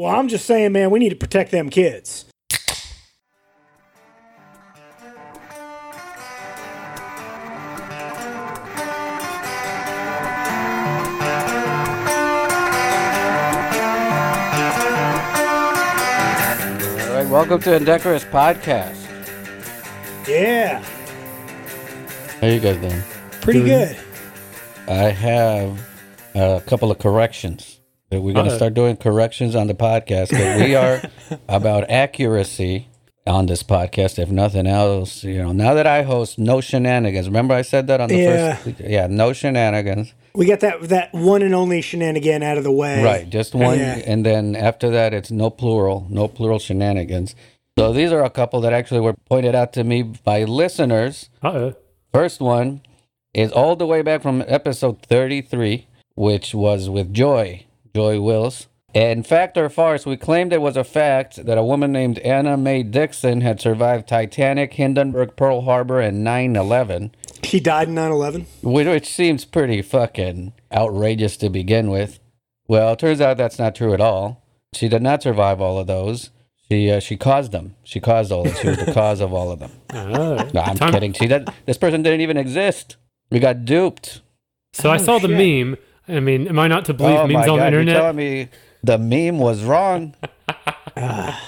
Well, I'm just saying, man, we need to protect them kids. All right, welcome to Indecorous Podcast. Yeah, How you guys doing? pretty good. I have a couple of corrections. We're going to start doing corrections on the podcast. 'cause we are about accuracy on this podcast, if nothing else. You know, now that I host no shenanigans. Remember I said that on the Yeah. first? Yeah, no shenanigans. We got that that one and only shenanigan out of the way. Right, just one, Yeah. and then after that, it's no plural, no plural shenanigans. So these are a couple that actually were pointed out to me by listeners. Uh oh. First one is all the way back from episode 33, which was with Joy, Joy Wills. In fact or farce, we claimed it was a fact that a woman named Anna Mae Dixon had survived Titanic, Hindenburg, Pearl Harbor, and 9 11, She died in 9/11. which seems pretty fucking outrageous to begin with. Well, it turns out that's not true at all. She did not survive all of those. She, uh, she caused them. She caused all of them. She was the cause of all of them. Oh. No, I'm Time- kidding. See that this person didn't even exist. We got duped. So I saw the meme. I mean, am I not to believe oh memes on god! the You're internet? telling me the meme was wrong?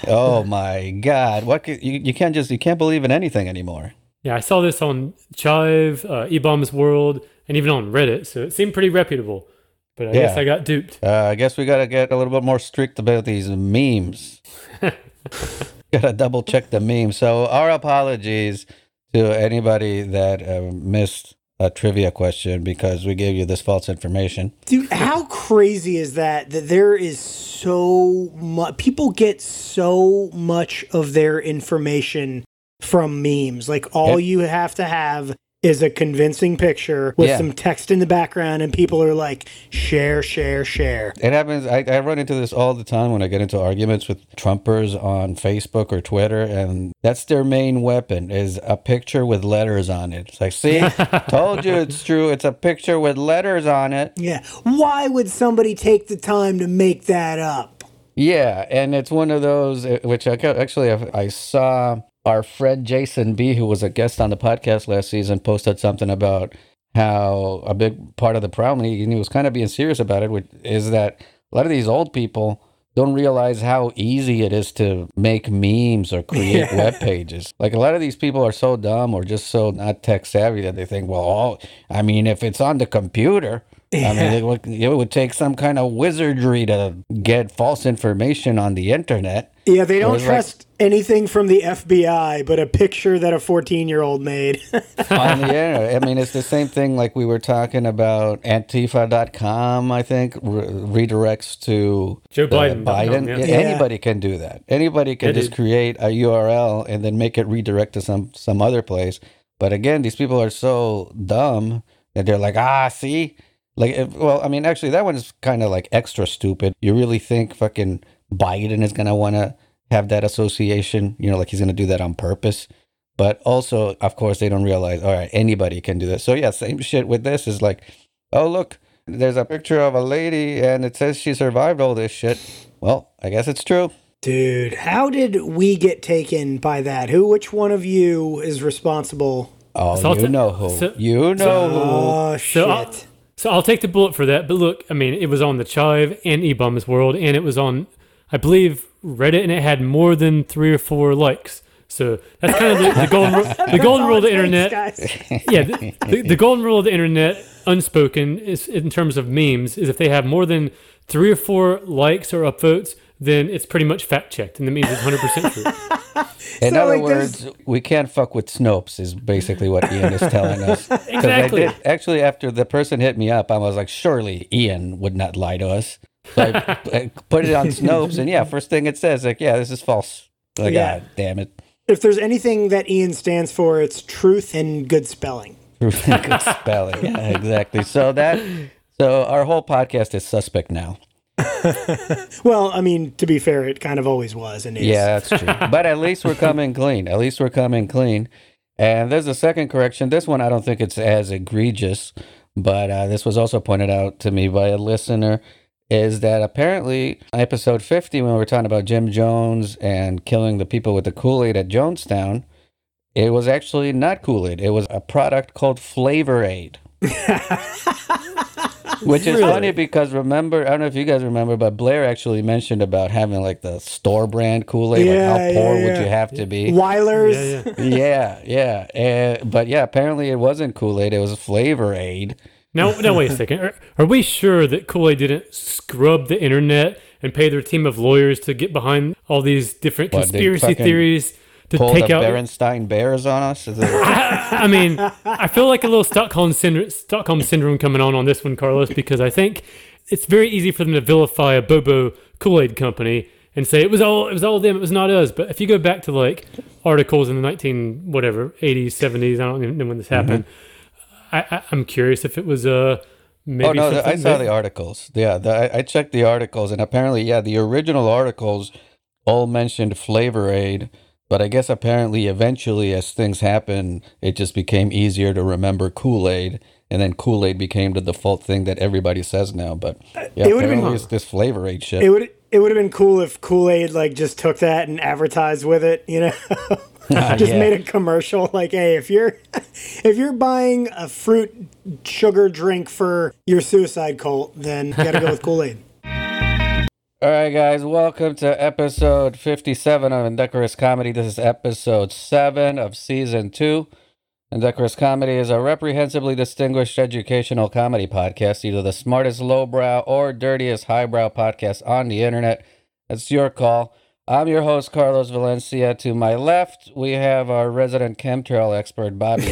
oh my god! What could, you you can't just you can't believe in anything anymore. Yeah, I saw this on Chive, uh, eBaum's World, and even on Reddit. So it seemed pretty reputable. But I guess I got duped. Uh, I guess we got to get a little bit more strict about these memes. got to double check the memes. So our apologies to anybody that uh, missed a trivia question because we gave you this false information. Dude, how crazy is that? That there is so much. People get so much of their information from memes. Like, all Yep. you have to have is a convincing picture with Yeah. some text in the background, and people are like, share, share, share. It happens. I, I run into this all the time when I get into arguments with Trumpers on Facebook or Twitter, and that's their main weapon is a picture with letters on it. It's like, see, told you it's true. It's a picture with letters on it. Yeah. Why would somebody take the time to make that up? Yeah, and it's one of those uh, which I actually I saw our friend Jason B, who was a guest on the podcast last season, posted something about how a big part of the problem, and he was kind of being serious about it, which is that a lot of these old people don't realize how easy it is to make memes or create Yeah. web pages. Like a lot of these people are so dumb or just so not tech savvy that they think, well, all, I mean, if it's on the computer, I mean, it would, it would take some kind of wizardry to get false information on the internet. Yeah, they don't it's like- trust anything from the FBI but a picture that a 14 year old made. on the internet. I mean, it's the same thing like we were talking about Antifa.com, I think, re- redirects to Joe Biden. Biden. Yeah. Yeah, Yeah. Anybody can do that. Anybody can Yeah, just dude. create a URL and then make it redirect to some, some other place. But again, these people are so dumb that they're like, ah, see? Like, if, well, I mean, actually, that one's kind of like extra stupid. You really think fucking Biden is going to want to have that association? You know, like he's going to do that on purpose? But also, of course, they don't realize, all right, anybody can do this. So, yeah, same shit with this is like, oh, look, there's a picture of a lady and it says she survived all this shit. Well, I guess it's true. Dude, how did we get taken by that? Who, which one of you is responsible? Oh, So I'll you know who. so- you know oh, who. Oh, shit. so I'll take the bullet for that. But look, I mean, it was on the Chive and eBaum's World, and it was on, I believe, Reddit, and it had more than three or four likes. So that's kind of the, the golden ru- the golden rule of the internet. Yeah, the, the, the golden rule of the internet, unspoken, is in terms of memes, is if they have more than three or four likes or upvotes, then it's pretty much fact checked, and that means it's 100% true. In So, other like, there's- words, we can't fuck with Snopes, is basically what Ian is telling us. 'Cause I Exactly. did- actually, after the person hit me up, I was like, surely Ian would not lie to us. So I, I put it on Snopes, and yeah, first thing it says, like, yeah, this is false. Like, Yeah. God damn it. If there's anything that Ian stands for, it's truth and good spelling. Truth and good spelling. Yeah, exactly. So that, so our whole podcast is suspect now. Well, I mean, to be fair, it kind of always was and is. Yeah, that's true. but at least we're coming clean. At least we're coming clean. And there's a second correction. This one, I don't think it's as egregious, but uh, this was also pointed out to me by a listener. is that apparently episode 50 when we were talking about Jim Jones and killing the people with the Kool-Aid at Jonestown, it was actually not Kool-Aid. It was a product called Flavor Aid. Which is Really? funny because remember, I don't know if you guys remember, but Blair actually mentioned about having like the store brand Kool Aid. Yeah, like how yeah, poor would you have to be? Weilers. Yeah, yeah. yeah, yeah. Uh, but yeah, apparently it wasn't Kool Aid. It was Flavor Aid. Now, now wait a second. Are, are we sure that Kool Aid didn't scrub the internet and pay their team of lawyers to get behind all these different What, conspiracy fucking theories to Pull take the out? Berenstein Bears on us. I, I mean, I feel like a little Stockholm syndrome, Stockholm syndrome coming on on this one, Carlos, because I think it's very easy for them to vilify a Bobo Kool Aid company and say it was all it was all them, it was not us. But if you go back to like articles in the nineteen whatever eighties, seventies, I don't even know when this happened. I, I, I'm curious if it was uh maybe oh no, the, I saw that- the articles. Yeah, the, I, I checked the articles, and apparently, yeah, the original articles all mentioned Flavor Aid. But I guess apparently, eventually, as things happen, it just became easier to remember Kool Aid, and then Kool Aid became the default thing that everybody says now. But uh, yeah, It would've been- this Flavor Aid shit. It would it would have been cool if Kool Aid like just took that and advertised with it, you know, ah, just Yeah. made a commercial like, hey, if you're if you're buying a fruit sugar drink for your suicide cult, then you gotta go with Kool Aid. All right, guys, welcome to episode 57 of Indecorous Comedy. This is episode 7 of season 2. Indecorous Comedy is a reprehensibly distinguished educational comedy podcast, either the smartest lowbrow or dirtiest highbrow podcast on the internet. That's your call. I'm your host, Carlos Valencia. To my left, we have our resident chemtrail expert, Bobby Z.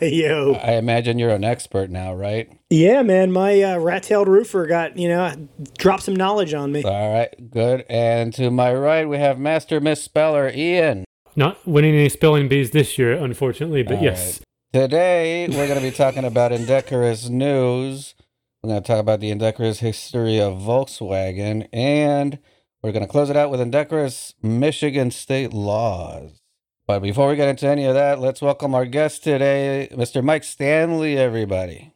Yo, I imagine you're an expert now, right? yeah, man, my uh, rat-tailed roofer got you know dropped some knowledge on me. All right, good. And to my right, we have Master Misspeller, Ian. not winning any spelling bees this year, unfortunately. But All yes, Today, we're going to be talking about indecorous news. We're going to talk about the indecorous history of Volkswagen, and we're going to close it out with indecorous Michigan state laws. But before we get into any of that, let's welcome our guest today, Mr. Mike Stanley, everybody.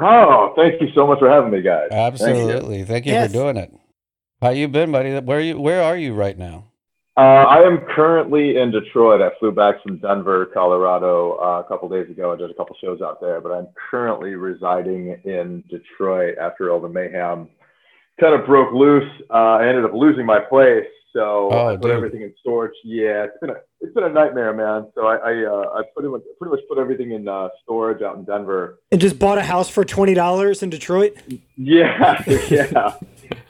Oh, thank you so much for having me, guys. Thank you. Absolutely. Thank you, Yes. for doing it. How you been, buddy? Where you where are you right now? Uh, I am currently in Detroit. I flew back from Denver, Colorado uh, a couple days ago. I did a couple shows out there, but I'm currently residing in Detroit after all the mayhem kind of broke loose. Uh, I ended up losing my place, so Oh, I put dude. everything in storage. Yeah, it's been a it's been a nightmare, man. So I I, uh, I pretty much pretty much put everything in uh, storage out in Denver. And just bought a house for twenty dollars in Detroit. Yeah, yeah,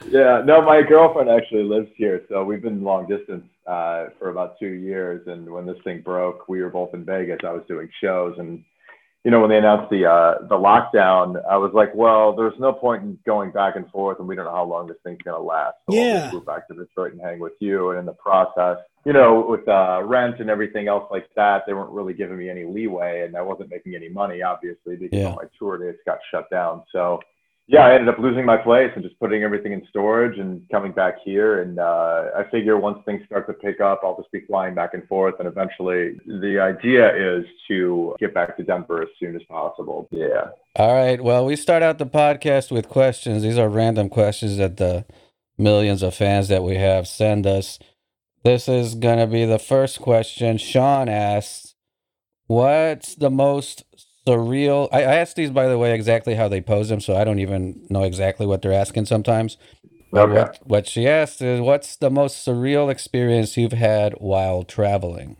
yeah. No, my girlfriend actually lives here, so we've been long distance uh, for about two years. And when this thing broke, we were both in Vegas. I was doing shows, and you know, when they announced the uh, the lockdown, I was like, well, there's no point in going back and forth, and we don't know how long this thing's gonna last. So I'll Yeah. move back to Detroit and hang with you. And in the process, you know, with uh, rent and everything else like that, they weren't really giving me any leeway, and I wasn't making any money, obviously, because Yeah. my tour dates got shut down. So yeah, I ended up losing my place and just putting everything in storage and coming back here. And uh, I figure once things start to pick up, I'll just be flying back and forth. And eventually, the idea is to get back to Denver as soon as possible. Yeah. All right. Well, we start out the podcast with questions. These are random questions that the millions of fans that we have send us. This is going to be the first question. Sean asks, What's the most surreal? I, I asked these, by the way, exactly how they pose them, so I don't even know exactly what they're asking sometimes. Okay. what, what she asked is, What's the most surreal experience you've had while traveling?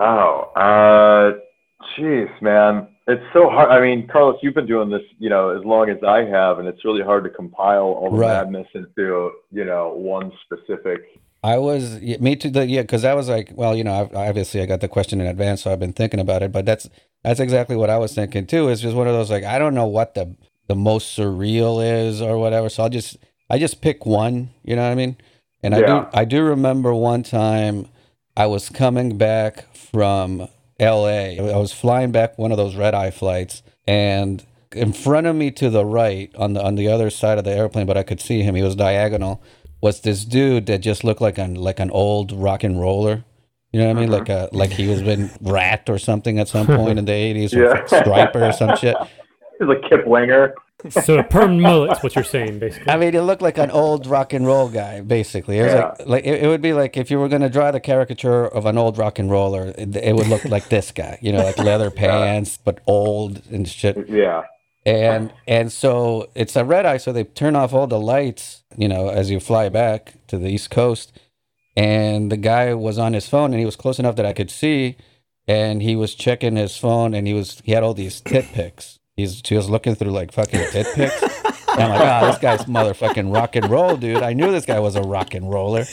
Oh, uh, jeez, man. It's so hard. I mean, Carlos, you've been doing this, you know, as long as I have, and it's really hard to compile all the Right. madness into, you know, one specific. I was yeah, me too. The, yeah, because I was like, well, you know, I've, obviously I got the question in advance, so I've been thinking about it. But that's that's exactly what I was thinking too. It's just one of those like I don't know what the the most surreal is or whatever. So I'll just I just pick one. You know what I mean? And I do I do remember one time I was coming back from L.A. I was flying back one of those red eye flights, and in front of me to the right on the on the other side of the airplane, but I could see him. He was diagonal. Was this dude that just looked like an like an old rock and roller? You know what I mean? Like a like he was mm-hmm. been Ratt or something at some point in the eighties, or Yeah. Stryper or some shit. It's like Kip Winger. So a perm mullet's what you're saying, basically. I mean, it looked like an old rock and roll guy, basically. It was Yeah. like, like it, it would be like if you were going to draw the caricature of an old rock and roller, it, it would look like this guy, you know, like leather pants, but old and shit. Yeah. And and so it's a red eye, so they turn off all the lights, you know, as you fly back to the East Coast. And the guy was on his phone, and he was close enough that I could see, and he was checking his phone, and he was he had all these tit pics. He's he was looking through like fucking tit pics. And I'm like, ah, this guy's motherfucking rock and roll, dude. I knew this guy was a rock and roller.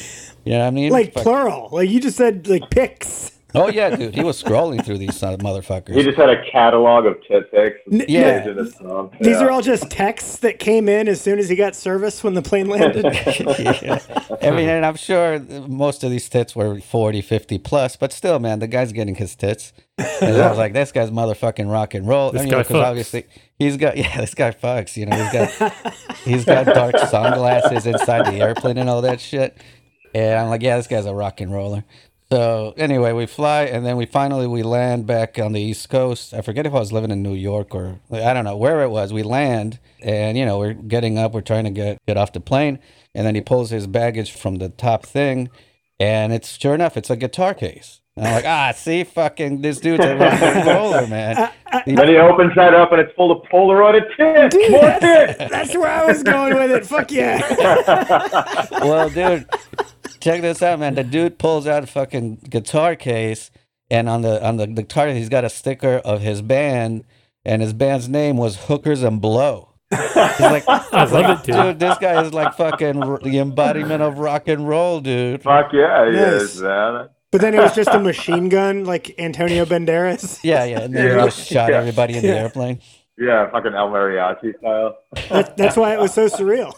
You know what I mean? Like Fuck- plural. Like you just said like pics. Oh yeah, dude. He was scrolling through these uh, motherfuckers. He just had a catalog of tit pics. N- Yeah. saved in his phone. These are all just texts that came in as soon as he got service when the plane landed. yeah. I mean, and I'm sure most of these tits were 40, 50 plus, but still, man, the guy's getting his tits. And I was like, this guy's motherfucking rock and roll. This and, you guy know, 'cause fucks. obviously he's got, yeah, this guy fucks. You know, he's got, he's got dark sunglasses inside the airplane and all that shit. And I'm like, yeah, this guy's a rock and roller. So anyway, we fly and then we finally we land back on the East Coast. I forget if I was living in New York or I don't know where it was. We land and you know we're getting up, we're trying to get get off the plane, and then he pulls his baggage from the top thing, and it's sure enough, it's a guitar case. And I'm like, ah, see, fucking this dude's a rock and roller, man. Uh, uh, uh, then he opens that up and it's full of Polaroided tits. Dude, More that's, tits. that's where I was going with it. Fuck yeah. well, dude, check this out, man. The dude pulls out a fucking guitar case, and on the on the guitar, he's got a sticker of his band, and his band's name was Hookers and Blow. He's like, I love it, dude. dude, this guy is like fucking r- the embodiment of rock and roll, dude. Fuck yeah, he Nice. is, man. But then it was just a machine gun like Antonio Banderas. Yeah, yeah. And then Yeah. he just shot Yeah. everybody in the Yeah. airplane. Yeah, fucking El Mariachi style. That, that's why it was so surreal.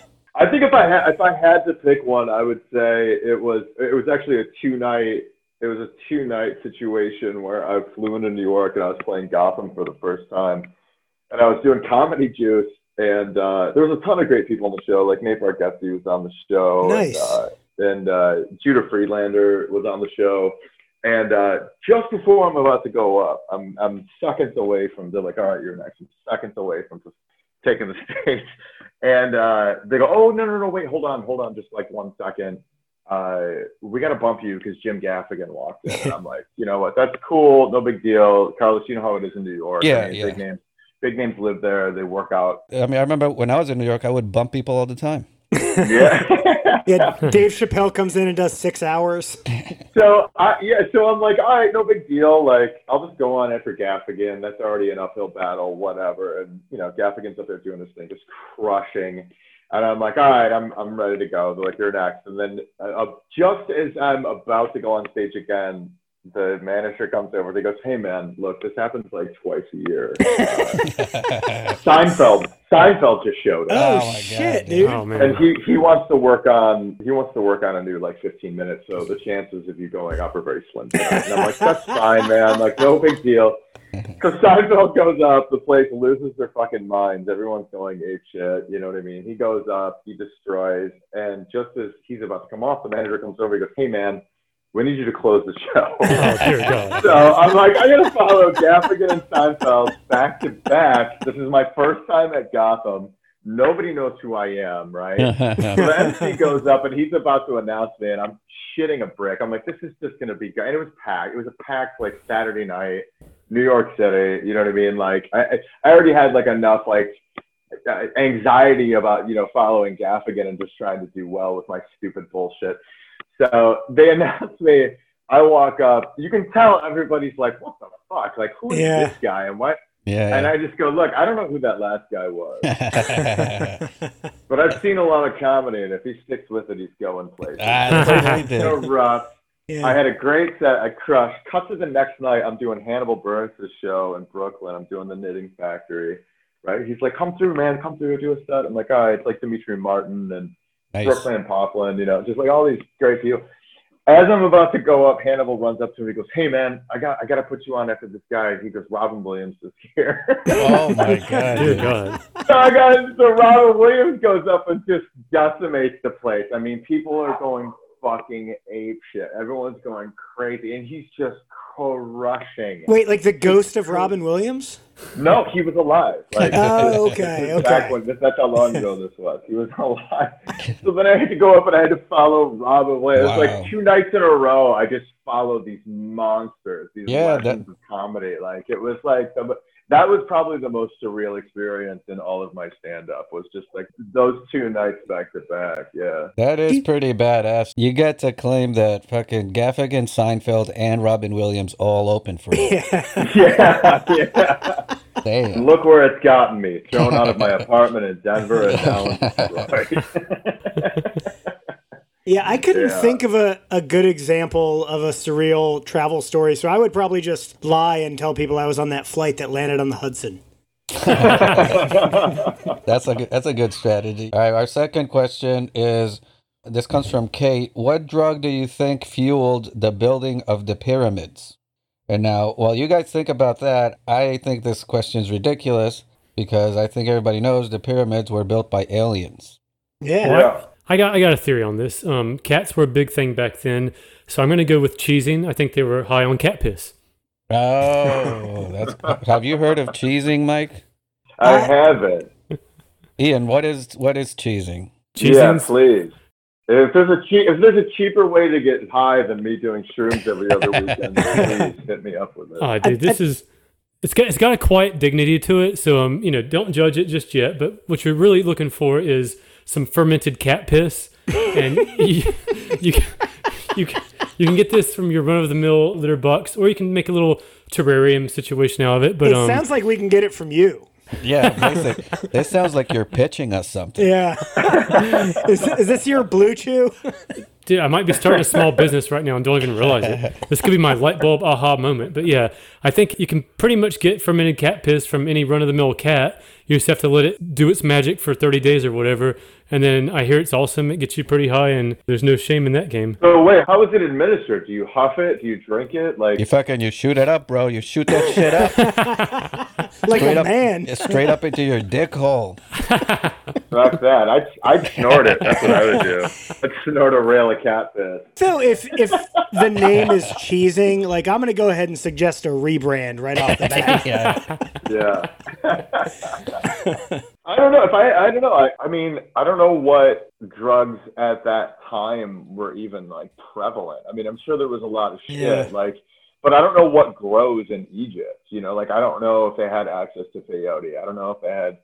I think if I had if I had to pick one, I would say it was it was actually a two night it was a two night situation where I flew into New York and I was playing Gotham for the first time, and I was doing Comedy Juice, and uh, there was a ton of great people on the show, like Nate Bargatze was on the show, Nice. and, uh, and uh, Judah Friedlander was on the show. And uh, just before I'm about to go up, I'm I'm seconds away from. They're like, "All right, you're next." I'm seconds away from just taking the stage, and uh, they go, "Oh no, no, no, wait, hold on, hold on, just like one second. Uh, we got to bump you because Jim Gaffigan walked in." And I'm like, "You know what? That's cool, no big deal, Carlos. You know how it is in New York. Yeah, I mean, yeah. Big names, big names live there. They work out. I mean, I remember when I was in New York, I would bump people all the time. Yeah." Yeah, Dave Chappelle comes in and does six hours. So I yeah, so I'm like, all right, no big deal. Like I'll just go on after Gaffigan. That's already an uphill battle, whatever. And you know, Gaffigan's up there doing this thing, just crushing. And I'm like, all right, I'm I'm ready to go. They're like, you're next. And then uh, just as I'm about to go on stage again, the manager comes over. He goes, hey man, look, this happens like twice a year. Uh, Seinfeld, Seinfeld just showed up. Oh, Oh my God, shit, dude. dude. Oh man. And he, he wants to work on he wants to work on a new like 15 minutes. So the chances of you going up are very slim. tonight. And I'm like, that's fine, man. Like no big deal. Because Seinfeld goes up, the place loses their fucking minds. Everyone's going ape shit. You know what I mean? He goes up, he destroys, and just as he's about to come off, the manager comes over. He goes, "Hey, man, we need you to close the show." oh. So I'm like, I gotta follow Gaffigan and Seinfeld back to back. This is my first time at Gotham. Nobody knows who I am, right? So the MC goes up and he's about to announce me, and I'm shitting a brick. I'm like, this is just gonna be good. And it was packed. It was a packed like Saturday night, New York City. You know what I mean? Like, I I I already had like enough like uh, anxiety about you know following Gaffigan and just trying to do well with my stupid bullshit. So they announce me. I walk up. You can tell everybody's like, "What the fuck? Like, who is Yeah. this guy?" And what? yeah. And I just go, "Look, I don't know who that last guy was, but I've seen a lot of comedy, and if he sticks with it, he's going places." Ah, that's so did. rough. I had a great set. I crushed. Cut to the next night. I'm doing Hannibal Buress' show in Brooklyn. I'm doing the Knitting Factory. Right? He's like, "Come through, man. Come through. Do a set." I'm like, "All right." It's like Demetri Martin and Nice. Brooklyn and Popland. You know, just like all these great people. As I'm about to go up, Hannibal runs up to me. He goes, "Hey, man, I got I got to put you on after this guy." He goes, "Robin Williams is here." Oh my god. Dear dude. God. so I got so Robin Williams goes up and just decimates the place. I mean, people are going fucking ape shit. Everyone's going crazy, and he's just crushing. it. Wait, like the ghost of Robin Williams? No, he was alive. Like, Oh, okay, this is Back okay. when, this, that's how long ago this was. He was alive. So then I had to go up and I had to follow Robin Williams. It was like two nights in a row. I just followed these monsters, these Yeah, legends of comedy. Like it was like the, that was probably the most surreal experience in all of my stand-up. Was just like those two nights back to back. Yeah. That is pretty badass. You get to claim that fucking Gaffigan, Seinfeld, and Robin Williams all open for you. Yeah. Yeah, yeah. Damn. Look where it's gotten me. Thrown out of my apartment in Denver and now in Detroit. Yeah, I couldn't Yeah. think of a, a good example of a surreal travel story, so I would probably just lie and tell people I was on that flight that landed on the Hudson. That's a good, that's a good strategy. All right, our second question is this comes from Kate. What drug do you think fueled the building of the pyramids? And now, while you guys think about that, I think this question is ridiculous because I think everybody knows the pyramids were built by aliens. Yeah. yeah. I got I got a theory on this. Um, cats were a big thing back then, so I'm going to go with cheesing. I think they were high on cat piss. Oh, that's. Have you heard of cheesing, Mike? I haven't. Ian, what is what is cheesing? Yeah, please. If there's a cheap, if there's a cheaper way to get high than me doing shrooms every other weekend, please hit me up with it. Oh, dude, this is it's got it's got a quiet dignity to it. So um, you know, don't judge it just yet. But what you're really looking for is some fermented cat piss, and you you can, you can, you can get this from your run of the mill litter box, or you can make a little terrarium situation out of it. But It um, sounds like we can get it from you. Yeah, basic. this sounds like you're pitching us something. Yeah. is, is this your BlueChew? Dude, I might be starting a small business right now and don't even realize it. This could be my light bulb aha moment. But yeah, I think you can pretty much get fermented cat piss from any run of the mill cat. You just have to let it do its magic for 30 days or whatever. And then I hear it's awesome. It gets you pretty high, and there's no shame in that game. So wait, how is it administered? Do you huff it? Do you drink it? Like, You fucking you shoot it up, bro. You shoot that shit up. Like straight a up, man. straight up into your dick hole. fuck that. I'd, I'd snort it. That's what I would do. I'd snort a rail of cat piss. So if if the name is cheesing, like I'm gonna go ahead and suggest a rebrand right off the bat. Yeah. Yeah. I don't know if I. I don't know. I, I mean, I don't know what drugs at that time were even like prevalent. I mean, I'm sure there was a lot of shit. Yeah. Like, but I don't know what grows in Egypt. You know, like I don't know if they had access to peyote. I don't know if they had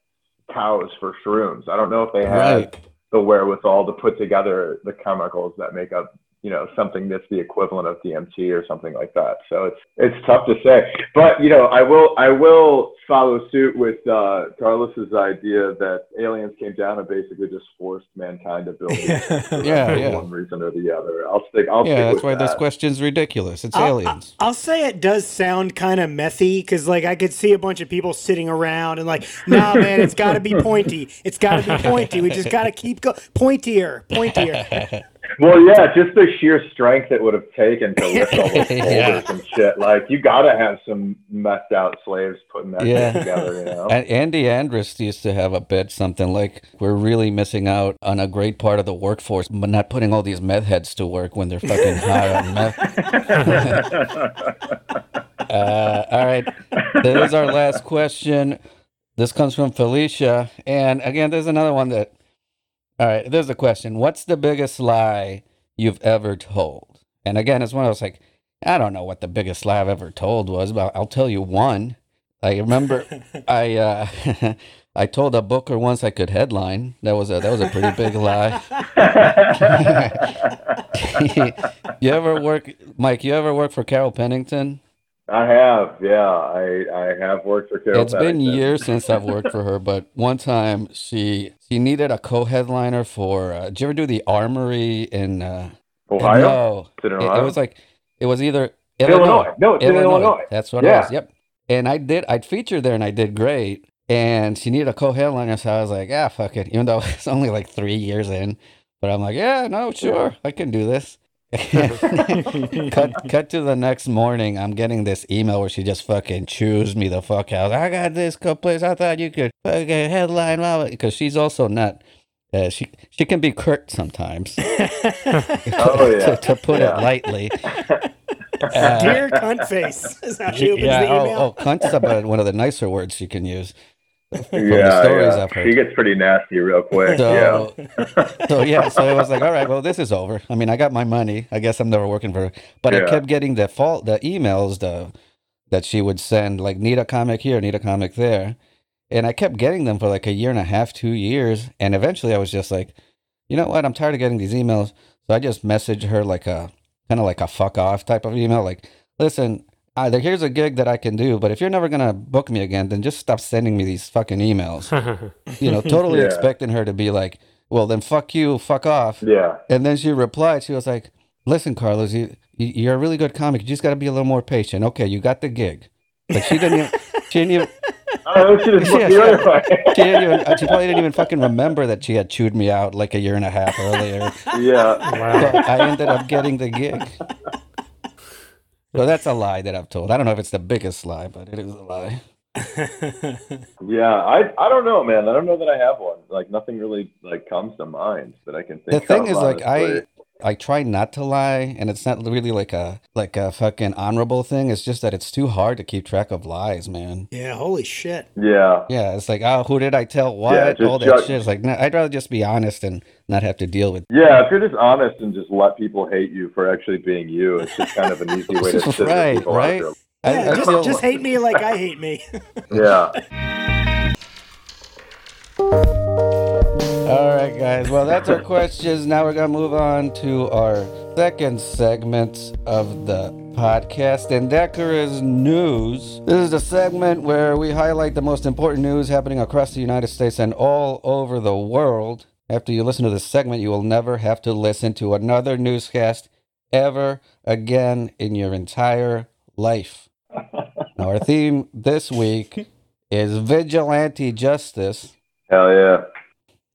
cows for shrooms. I don't know if they had Right. the wherewithal to put together the chemicals that make up you know something that's the equivalent of DMT or something like that. So it's it's tough to say. But you know, I will I will follow suit with uh, Carlos's idea that aliens came down and basically just forced mankind to build these things for Yeah, yeah. one reason or the other. I'll stick. I'll Yeah, stick that's with why that. this question's ridiculous. It's I'll- aliens. I'll say it does sound kind of methy because, like, I could see a bunch of people sitting around and, like, nah, man, it's got to be pointy. It's got to be pointy. We just got to keep go pointier, pointier. Well, yeah, just the sheer strength it would have taken to lift all those boulders Yeah. and shit. Like you got to have some messed out slaves putting that Yeah. thing together. You know. And Andy Andrus used to have a bit something like we're really missing out on a great part of the workforce, but not putting all these meth heads to work when they're fucking high on meth. Uh, all right. This is our last question. This comes from Felicia. And again, there's another one that. All right. There's a question. What's the biggest lie you've ever told? And again, it's one of those like, I don't know what the biggest lie I've ever told was, but I'll tell you one. I remember I uh, I told a booker once I could headline. That was a that was a pretty big lie. you ever work, Mike? You ever work for Carol Pennington? I have, yeah. I I have worked for Carol. It's been years since I've worked for her, but one time she she needed a co-headliner for. Uh, did you ever do the Armory in uh, Ohio. No, it in it, was like it was either Illinois. Illinois. No, it's in Illinois. That's what it was. Yep. And I did. I'd featured there, and I did great. And she needed a co-headliner, so I was like, "Ah, fuck it." Even though it's only like three years in, but I'm like, "Yeah, no, sure, I can do this." cut cut to the next morning. I'm getting this email where she just fucking chews me the fuck out. I got this co- place. I thought you could fucking headline because she's also not Uh, she she can be curt sometimes, Oh yeah. to, to put Yeah. it lightly. Dear cunt face is how she opens yeah, the oh, email. oh, cunt's about one of the nicer words she can use. From yeah, the stories yeah. I've heard. She gets pretty nasty real quick. So, yeah. so yeah, so it was like, all right, well, this is over. I mean, I got my money. I guess I'm never working for her. But I kept getting the fault, the emails, the that she would send, like, need a comic here, need a comic there, and I kept getting them for like a year and a half, two years, and eventually I was just like, you know what? I'm tired of getting these emails, so I just messaged her like a kind of like a fuck off type of email, like, listen. Either here's a gig that I can do, but if you're never gonna book me again, then just stop sending me these fucking emails. You know, totally Yeah. expecting her to be like, "Well, then fuck you, fuck off." Yeah. And then she replied, she was like, "Listen, Carlos, you, you you're a really good comic. You just got to be a little more patient. Okay, you got the gig." But she didn't. Even, she didn't even. Oh, she just Yeah, the yeah. other way. She didn't even. She probably didn't even fucking remember that she had chewed me out like a year and a half earlier. yeah. So I ended up getting the gig. So that's a lie that I've told. I don't know if it's the biggest lie, but it is a lie. Yeah. I I don't know, man. I don't know that I have one. Like nothing really like comes to mind that I can think The thing of, is, like, I. I try not to lie, and it's not really like a like a fucking honorable thing. It's just that it's too hard to keep track of lies, man. Yeah, holy shit. Yeah. Yeah, it's like, oh, who did I tell what? Yeah, just All that judge- shit. It's like, nah, I'd rather just be honest and not have to deal with. Yeah, if you're just honest and just let people hate you for actually being you, it's just kind of an easy way to scissor Right, people right. after. I- Yeah, I just, feel- just hate me like I hate me. Yeah. All right, guys. Well, that's our questions. Now we're gonna move on to our second segment of the podcast, Indecorous news. This is the segment where we highlight the most important news happening across the United States and all over the world. After you listen to this segment, you will never have to listen to another newscast ever again in your entire life. Now, our theme this week is vigilante justice. Hell yeah.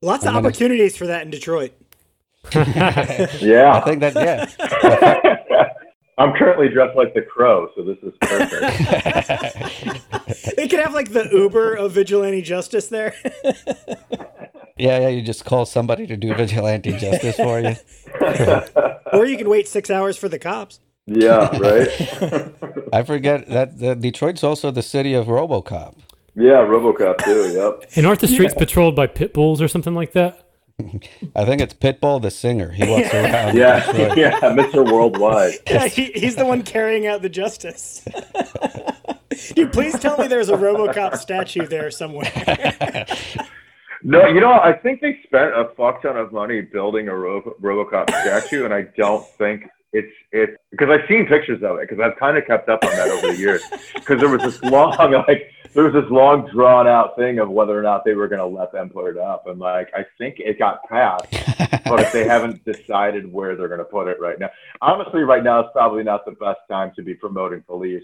Lots of I'm gonna- opportunities for that in Detroit. Yeah. I think that, yeah. I'm currently dressed like the crow, so this is perfect. They could have like the Uber of vigilante justice there. Yeah, yeah, you just call somebody to do vigilante justice for you. or you can wait six hours for the cops. yeah, right? I forget that the Detroit's also the city of RoboCop. yeah, Robocop too, yep. and aren't the streets patrolled by pit bulls or something like that? I think it's Pitbull the singer. He walks around. in Yeah, Detroit. yeah, Mr. Worldwide. Yeah, he, he's the one carrying out the justice. Dude, please tell me there's a RoboCop statue there somewhere. No, you know, I think they spent a fuck ton of money building a Ro- RoboCop statue, and I don't think it's it's because I've seen pictures of it because I've kind of kept up on that over the years. Because there was this long, like, there was this long drawn out thing of whether or not they were going to let them put it up, and like, I think it got passed, but if they haven't decided where they're going to put it right now, honestly, right now is probably not the best time to be promoting police.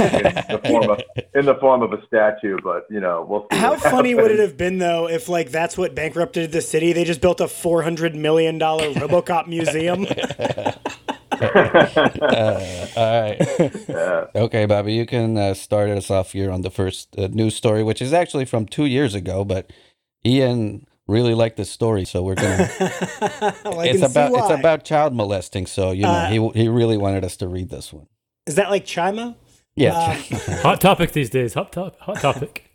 uh, in the form of in the form of a statue, but you know, we'll see. How what funny would it have been though if like that's what bankrupted the city? They just built a four hundred million dollar RoboCop museum. Uh, all right. Yeah. Okay, Bobby, you can uh, start us off here on the first uh, news story, which is actually from two years ago, but Ian really liked the story, so we're gonna. Well, it's about it's about child molesting, so you know Uh, he he really wanted us to read this one. Is that like Chima? Yeah. Hot topic these days. Hot, top, hot topic.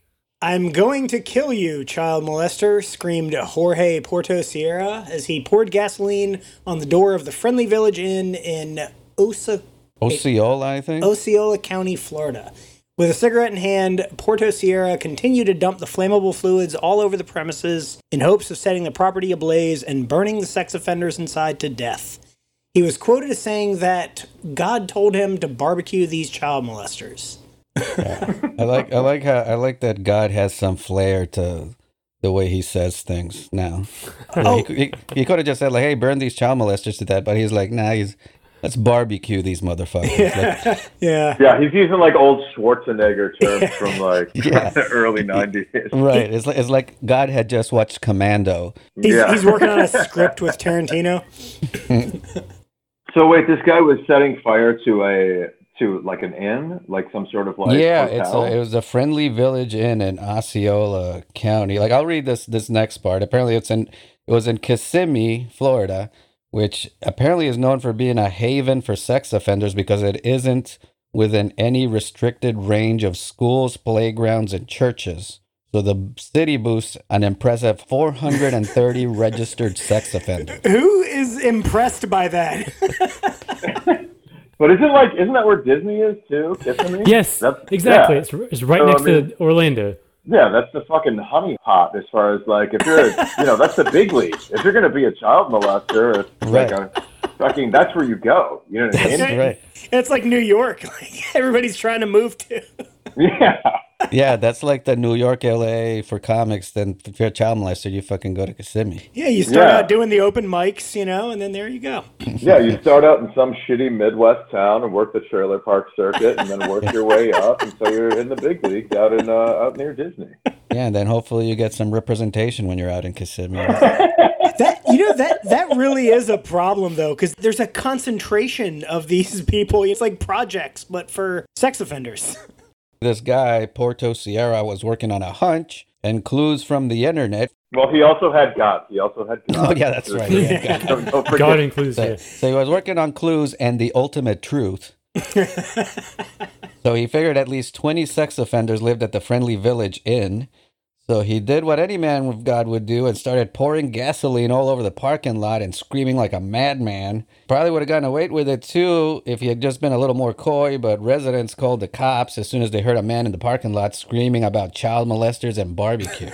I'm going to kill you, child molester, screamed Jorge Porto Sierra as he poured gasoline on the door of the Friendly Village Inn in Osa- Osceola, I think. Osceola County, Florida. With a cigarette in hand, Porto Sierra continued to dump the flammable fluids all over the premises in hopes of setting the property ablaze and burning the sex offenders inside to death. He was quoted as saying that God told him to barbecue these child molesters. I like I like how I like that God has some flair to the way he says things now. Oh. He, he, he could have just said like, "Hey, burn these child molesters to death," but he's like, "Nah, he's let's barbecue these motherfuckers." Like, Yeah. Yeah, he's using like old Schwarzenegger terms from like Yeah. the early '90s. right? It's like it's like God had just watched Commando. He's, Yeah. he's working on a script with Tarantino. So wait, this guy was setting fire to a to like an inn, like some sort of like yeah, it's a, it was a friendly village inn in Osceola County. Like I'll read this this next part. Apparently, it's in It was in Kissimmee, Florida, which apparently is known for being a haven for sex offenders because it isn't within any restricted range of schools, playgrounds, and churches. So the city boasts an impressive 430 registered sex offenders. Who is impressed by that? But isn't like isn't that where Disney is too? Kissimmee? Yes, That's- exactly. yeah. It's, it's right So, I next mean- to Orlando. Yeah, that's the fucking honey pot as far as like if you're a, you know that's the big league. If you're gonna be a child molester, it's Right. like a fucking that's where you go. You know what I mean? That's right. It's like New York. Like everybody's trying to move to. Yeah. Yeah, that's like the New York, LA for comics. Then if you're a child molester, you fucking go to Kissimmee. Yeah, you start Yeah. out doing the open mics, you know, and then there you go. Yeah, you start out in some shitty Midwest town and work the trailer park circuit, and then work your way up until you're in the big leagues out in uh, out near Disney. Yeah, and then hopefully you get some representation when you're out in Kissimmee. That you know that that really is a problem though, because there's a concentration of these people. It's like projects, but for sex offenders. This guy, Porto Sierra, was working on a hunch and clues from the internet. Well, he also had God. He also had God. Oh, yeah, that's right. Yeah, Don't, don't. God includes So, yeah. so he was working on clues and the ultimate truth. so he figured at least 20 sex offenders lived at the Friendly Village Inn. So he did what any man of God would do and started pouring gasoline all over the parking lot and screaming like a madman. Probably would have gotten away with it too if he had just been a little more coy, but residents called the cops as soon as they heard a man in the parking lot screaming about child molesters and barbecue.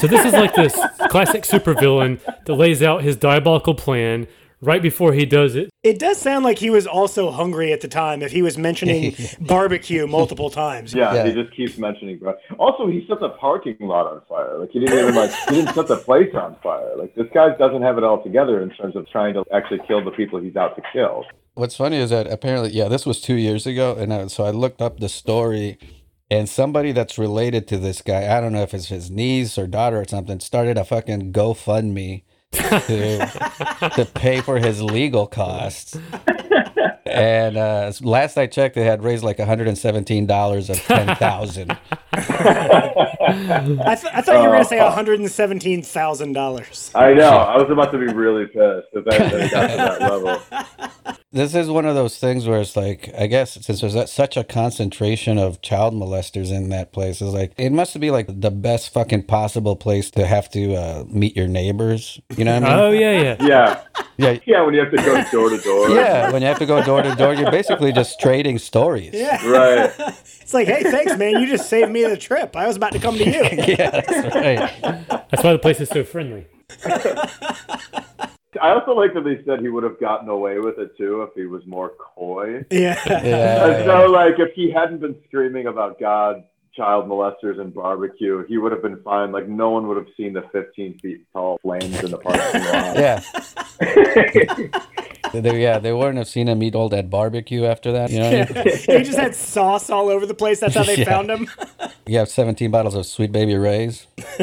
So this is like this classic supervillain that lays out his diabolical plan right before he does it. It does sound like he was also hungry at the time if he was mentioning barbecue multiple times. Yeah, Yeah. he just keeps mentioning. God. Also, he set the parking lot on fire. Like he didn't even like he didn't set the place on fire. Like this guy doesn't have it all together in terms of trying to actually kill the people he's out to kill. What's funny is that apparently, yeah, this was two years ago, and I, so I looked up the story, and somebody that's related to this guy, I don't know if it's his niece or daughter or something, started a fucking GoFundMe to to pay for his legal costs. And uh, last I checked, they had raised like one hundred and seventeen dollars of ten thousand. I, th- I thought you were going to say $117,000. I know. I was about to be really pissed if that, that got to that level. This is one of those things where it's like, I guess since there's that, such a concentration of child molesters in that place, it's like it must be like the best fucking possible place to have to uh, meet your neighbors. You know what I mean? Oh yeah, yeah. Yeah, yeah, yeah. When you have to go door to door. yeah. When you have to go door to door, you're basically just trading stories. Yeah. Right. It's like, hey, thanks, man. You just saved me the trip. I was about to come to you. yeah, that's right. That's why the place is so friendly. I also like that they said he would have gotten away with it too if he was more coy. Yeah. Yeah, And so, like, if he hadn't been screaming about God, child molesters, and barbecue, he would have been fine. Like, no one would have seen the 15 feet tall flames in the parking lot. yeah. They, yeah, they wouldn't have seen him eat all that barbecue after that. You know what I mean? he just had sauce all over the place. That's how they Yeah. found him. You have 17 bottles of Sweet Baby Ray's.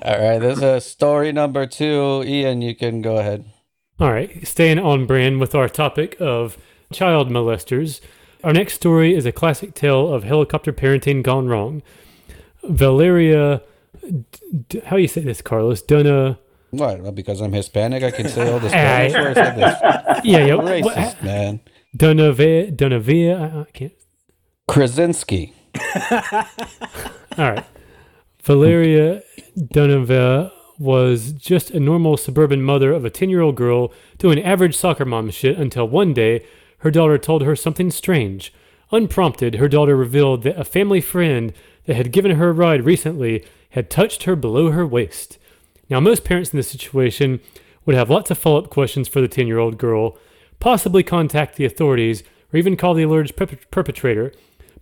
All right, this is story number two. Ian, you can go ahead. All right, staying on brand with our topic of child molesters. Our next story is a classic tale of helicopter parenting gone wrong. Valeria, d- d- how do you say this, Carlos? Donna. What? Well, because I'm Hispanic, I can say all this Aye. Spanish words. This Yeah, yeah. what- racist, man. Donavia, Donavia. I, I can't. Krasinski. All right. Valeria Donovan was just a normal suburban mother of a 10 year old girl doing average soccer mom shit until one day her daughter told her something strange. Unprompted, her daughter revealed that a family friend that had given her a ride recently had touched her below her waist. Now, most parents in this situation would have lots of follow up questions for the 10 year old girl, possibly contact the authorities, or even call the alleged perp- perpetrator.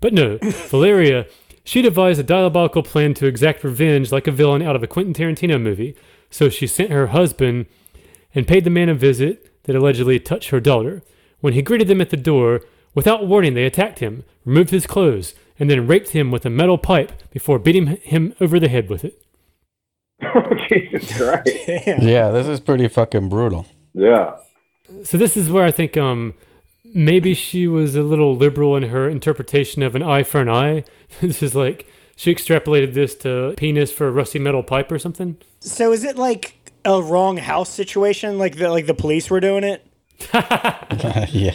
But no, Valeria, she devised a diabolical plan to exact revenge like a villain out of a Quentin Tarantino movie. So she sent her husband and paid the man a visit that allegedly touched her daughter. When he greeted them at the door, without warning, they attacked him, removed his clothes, and then raped him with a metal pipe before beating him over the head with it. Jesus Christ. Damn. Yeah, this is pretty fucking brutal. Yeah. So this is where I think um maybe she was a little liberal in her interpretation of an eye for an eye. this is like she extrapolated this to penis for a rusty metal pipe or something. So is it like a wrong house situation? Like the like the police were doing it? yeah.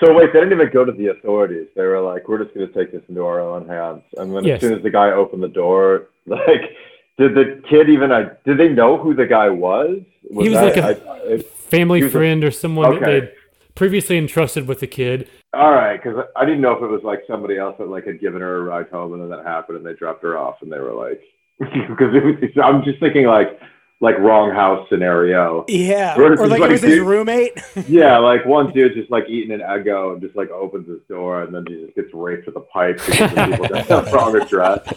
So wait, they didn't even go to the authorities. They were like, "We're just going to take this into our own hands." And then Yes. as soon as the guy opened the door, like, did the kid even? I did they know who the guy was? was He was that- like a- I- I- Family was a- friend or someone that Okay. they'd previously entrusted with the kid. all right, because I didn't know if it was like somebody else that like had given her a ride home, and then that happened, and they dropped her off, and they were like, because. I'm just thinking like, like wrong house scenario. Yeah. Or Or, like like it was his roommate. Yeah, like one dude just like eating an Eggo and just like opens his door and then he just gets raped with a pipe because the people got the wrong address.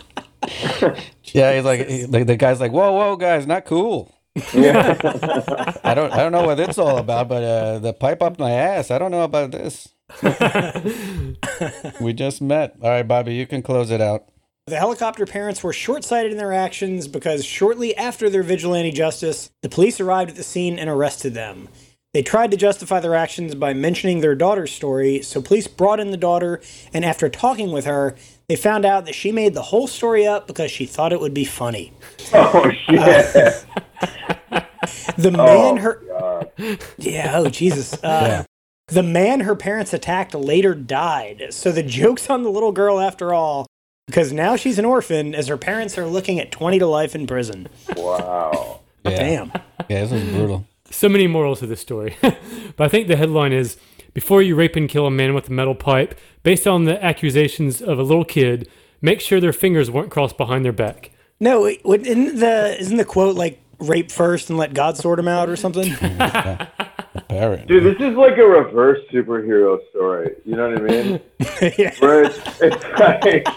Yeah, he's like, he- like the guy's like, whoa, whoa, guys, not cool. Yeah. I don't, I don't know what it's all about, but uh, the pipe up my ass. I don't know about this. we just met. All right, Bobby, you can close it out. The helicopter parents were short sighted in their actions because shortly after their vigilante justice, the police arrived at the scene and arrested them. They tried to justify their actions by mentioning their daughter's story, so police brought in the daughter, and after talking with her, they found out that she made the whole story up because she thought it would be funny. oh shit. The Oh, man her God. Yeah, oh Jesus. Uh, The man her parents attacked later died, so the joke's on the little girl after all, because now she's an orphan as her parents are looking at 20 to life in prison. Wow. Yeah. Damn. Yeah, this is brutal. So many morals to this story. but I think the headline is Before you rape and kill a man with a metal pipe, based on the accusations of a little kid, make sure their fingers weren't crossed behind their back. No, wait, what- isn't the isn't the quote like rape first and let God sort him out or something? Parrot. Dude, this is like a reverse superhero story. You know what I mean? yeah. Where it's, it's like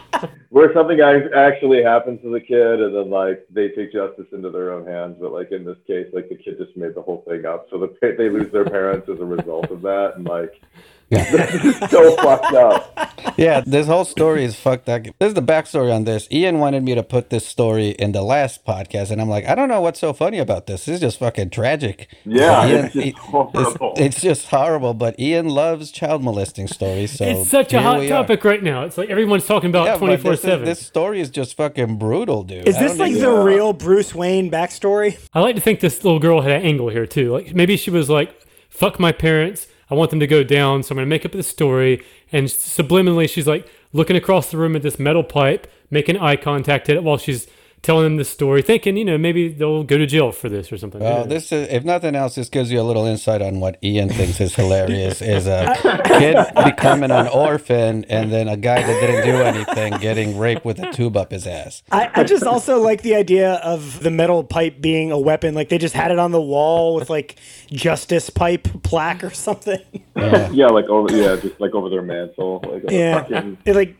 where something actually happens to the kid and then like they take justice into their own hands. But like in this case, like the kid just made the whole thing up. So the, they lose their parents as a result of that. And like, this is so fucked up. Yeah, this whole story is fucked up. This is the backstory on this. Ian wanted me to put this story in the last podcast, and I'm like, I don't know what's so funny about this. This is just fucking tragic. Yeah, Ian- it's just it's, horrible. it's just horrible. But Ian loves child molesting stories, so it's such a hot we are. topic right now. It's like everyone's talking about Yeah, but twenty this four is- seven. This story is just fucking brutal, dude. Is this like the Yeah. real Bruce Wayne backstory? I like to think this little girl had an angle here too. Like maybe she was like, "Fuck my parents. I want them to go down, so I'm gonna make up this story." And subliminally, she's like looking across the room at this metal pipe, making eye contact at it while she's telling them this story, thinking, you know, maybe they'll go to jail for this or something. Who Well, knows? this is, if nothing else, this gives you a little insight on what Ian thinks is hilarious: is a kid becoming an orphan, and then a guy that didn't do anything getting raped with a tube up his ass. I, I just also like the idea of the metal pipe being a weapon. Like they just had it on the wall with like justice pipe plaque or something. Yeah, like over yeah, just like over their mantle. Like Yeah. fucking It like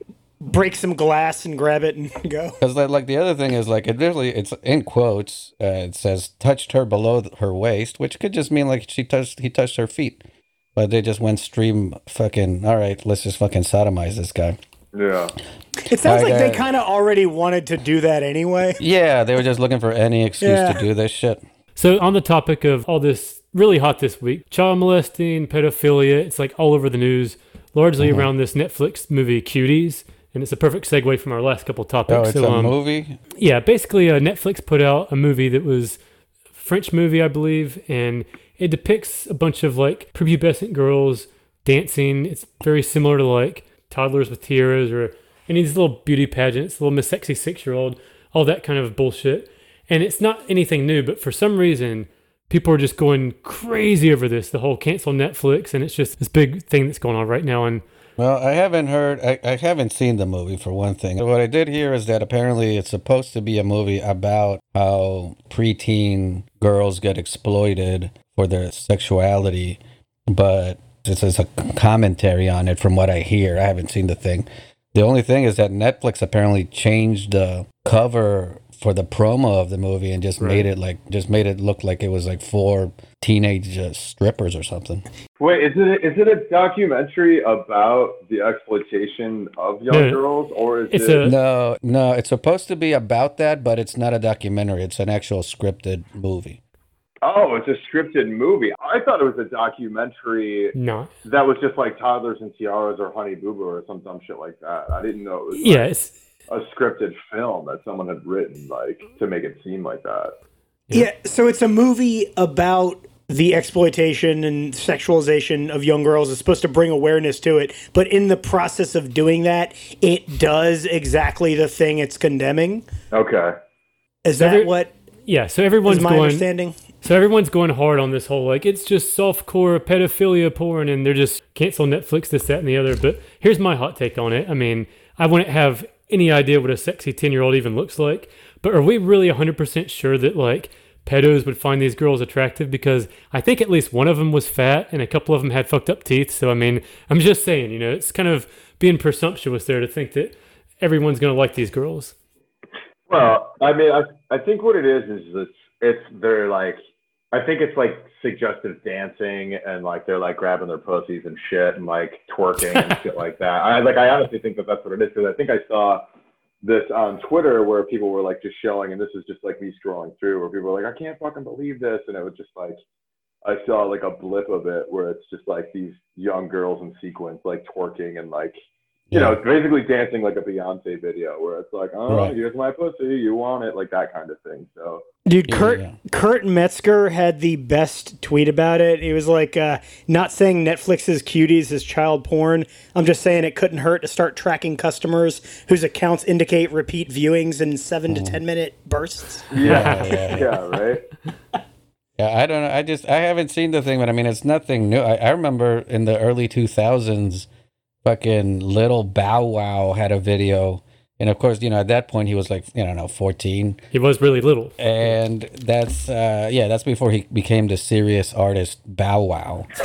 break some glass and grab it and go. Because like, like the other thing is like it literally it's in quotes. Uh, it says touched her below th- her waist, which could just mean like she touched he touched her feet, but they just went stream fucking. All right, let's just fucking sodomize this guy. yeah. It sounds I like they kind of already wanted to do that anyway. Yeah, they were just looking for any excuse Yeah. to do this shit. So, on the topic of all this really hot this week child molesting, pedophilia, it's like all over the news, largely Mm-hmm. around this Netflix movie Cuties. And it's a perfect segue from our last couple topics. Oh, it's so, a um, movie. yeah, basically, uh, Netflix put out a movie that was French movie, I believe, and it depicts a bunch of like prepubescent girls dancing. It's very similar to like toddlers with tiaras or any of these little beauty pageants, little Miss Sexy Six Year Old, all that kind of bullshit. And it's not anything new, but for some reason, people are just going crazy over this. The whole cancel Netflix, and it's just this big thing that's going on right now. And Well, I haven't heard. I, I haven't seen the movie for one thing. What I did hear is that apparently it's supposed to be a movie about how preteen girls get exploited for their sexuality, but this is a commentary on it from what I hear. I haven't seen the thing. The only thing is that Netflix apparently changed the cover for the promo of the movie and just made it like just made it look like it was like four teenage uh, strippers or something. Wait, is it is it a documentary about the exploitation of young No, girls, or is it's it? a- No, no, it's supposed to be about that, but it's not a documentary. It's an actual scripted movie. Oh, it's a scripted movie. I thought it was a documentary not. that was just like toddlers and tiaras or Honey Boo Boo or some dumb shit like that. I didn't know it was. Yeah, it's a scripted film that someone had written, like to make it seem like that. Yeah. so it's a movie about the exploitation and sexualization of young girls. It's supposed to bring awareness to it, but in the process of doing that, it does exactly the thing it's condemning. Okay. Is that Every- what Yeah, so is everyone's my going. understanding? So everyone's going hard on this whole like it's just softcore pedophilia porn, and they're just cancel Netflix, this, that, and the other. But here's my hot take on it. I mean, I wouldn't have any idea what a sexy ten year old even looks like. But are we really hundred percent sure that like pedos would find these girls attractive? Because I think at least one of them was fat, and a couple of them had fucked up teeth. So I mean, I'm just saying, you know, it's kind of being presumptuous there to think that everyone's gonna like these girls. Well, I mean, I I think what it is is it's it's they're like I think it's like suggestive dancing and like they're like grabbing their pussies and shit and like twerking and shit like that. I like I honestly think that that's what it is because I think I saw this on Twitter where people were like just showing and this is just like me scrolling through where people were like I can't fucking believe this and it was just like I saw like a blip of it where it's just like these young girls in sequence like twerking and like you know, it's basically dancing like a Beyonce video where it's like, oh, Right. here's my pussy, you want it, like that kind of thing. So Dude, Yeah, Kurt yeah. Kurt Metzger had the best tweet about it. He was like, uh, "Not saying Netflix's cuties is child porn. I'm just saying it couldn't hurt to start tracking customers whose accounts indicate repeat viewings in seven to ten minute bursts." yeah, yeah, yeah, right. Yeah, I don't know. I just I haven't seen the thing, but I mean, it's nothing new. I, I remember in the early two thousands, fucking little Bow Wow had a video, and of course, you know, at that point he was like, you don't know, fourteen, He was really little. and that's uh yeah, that's before he became the serious artist Bow Wow.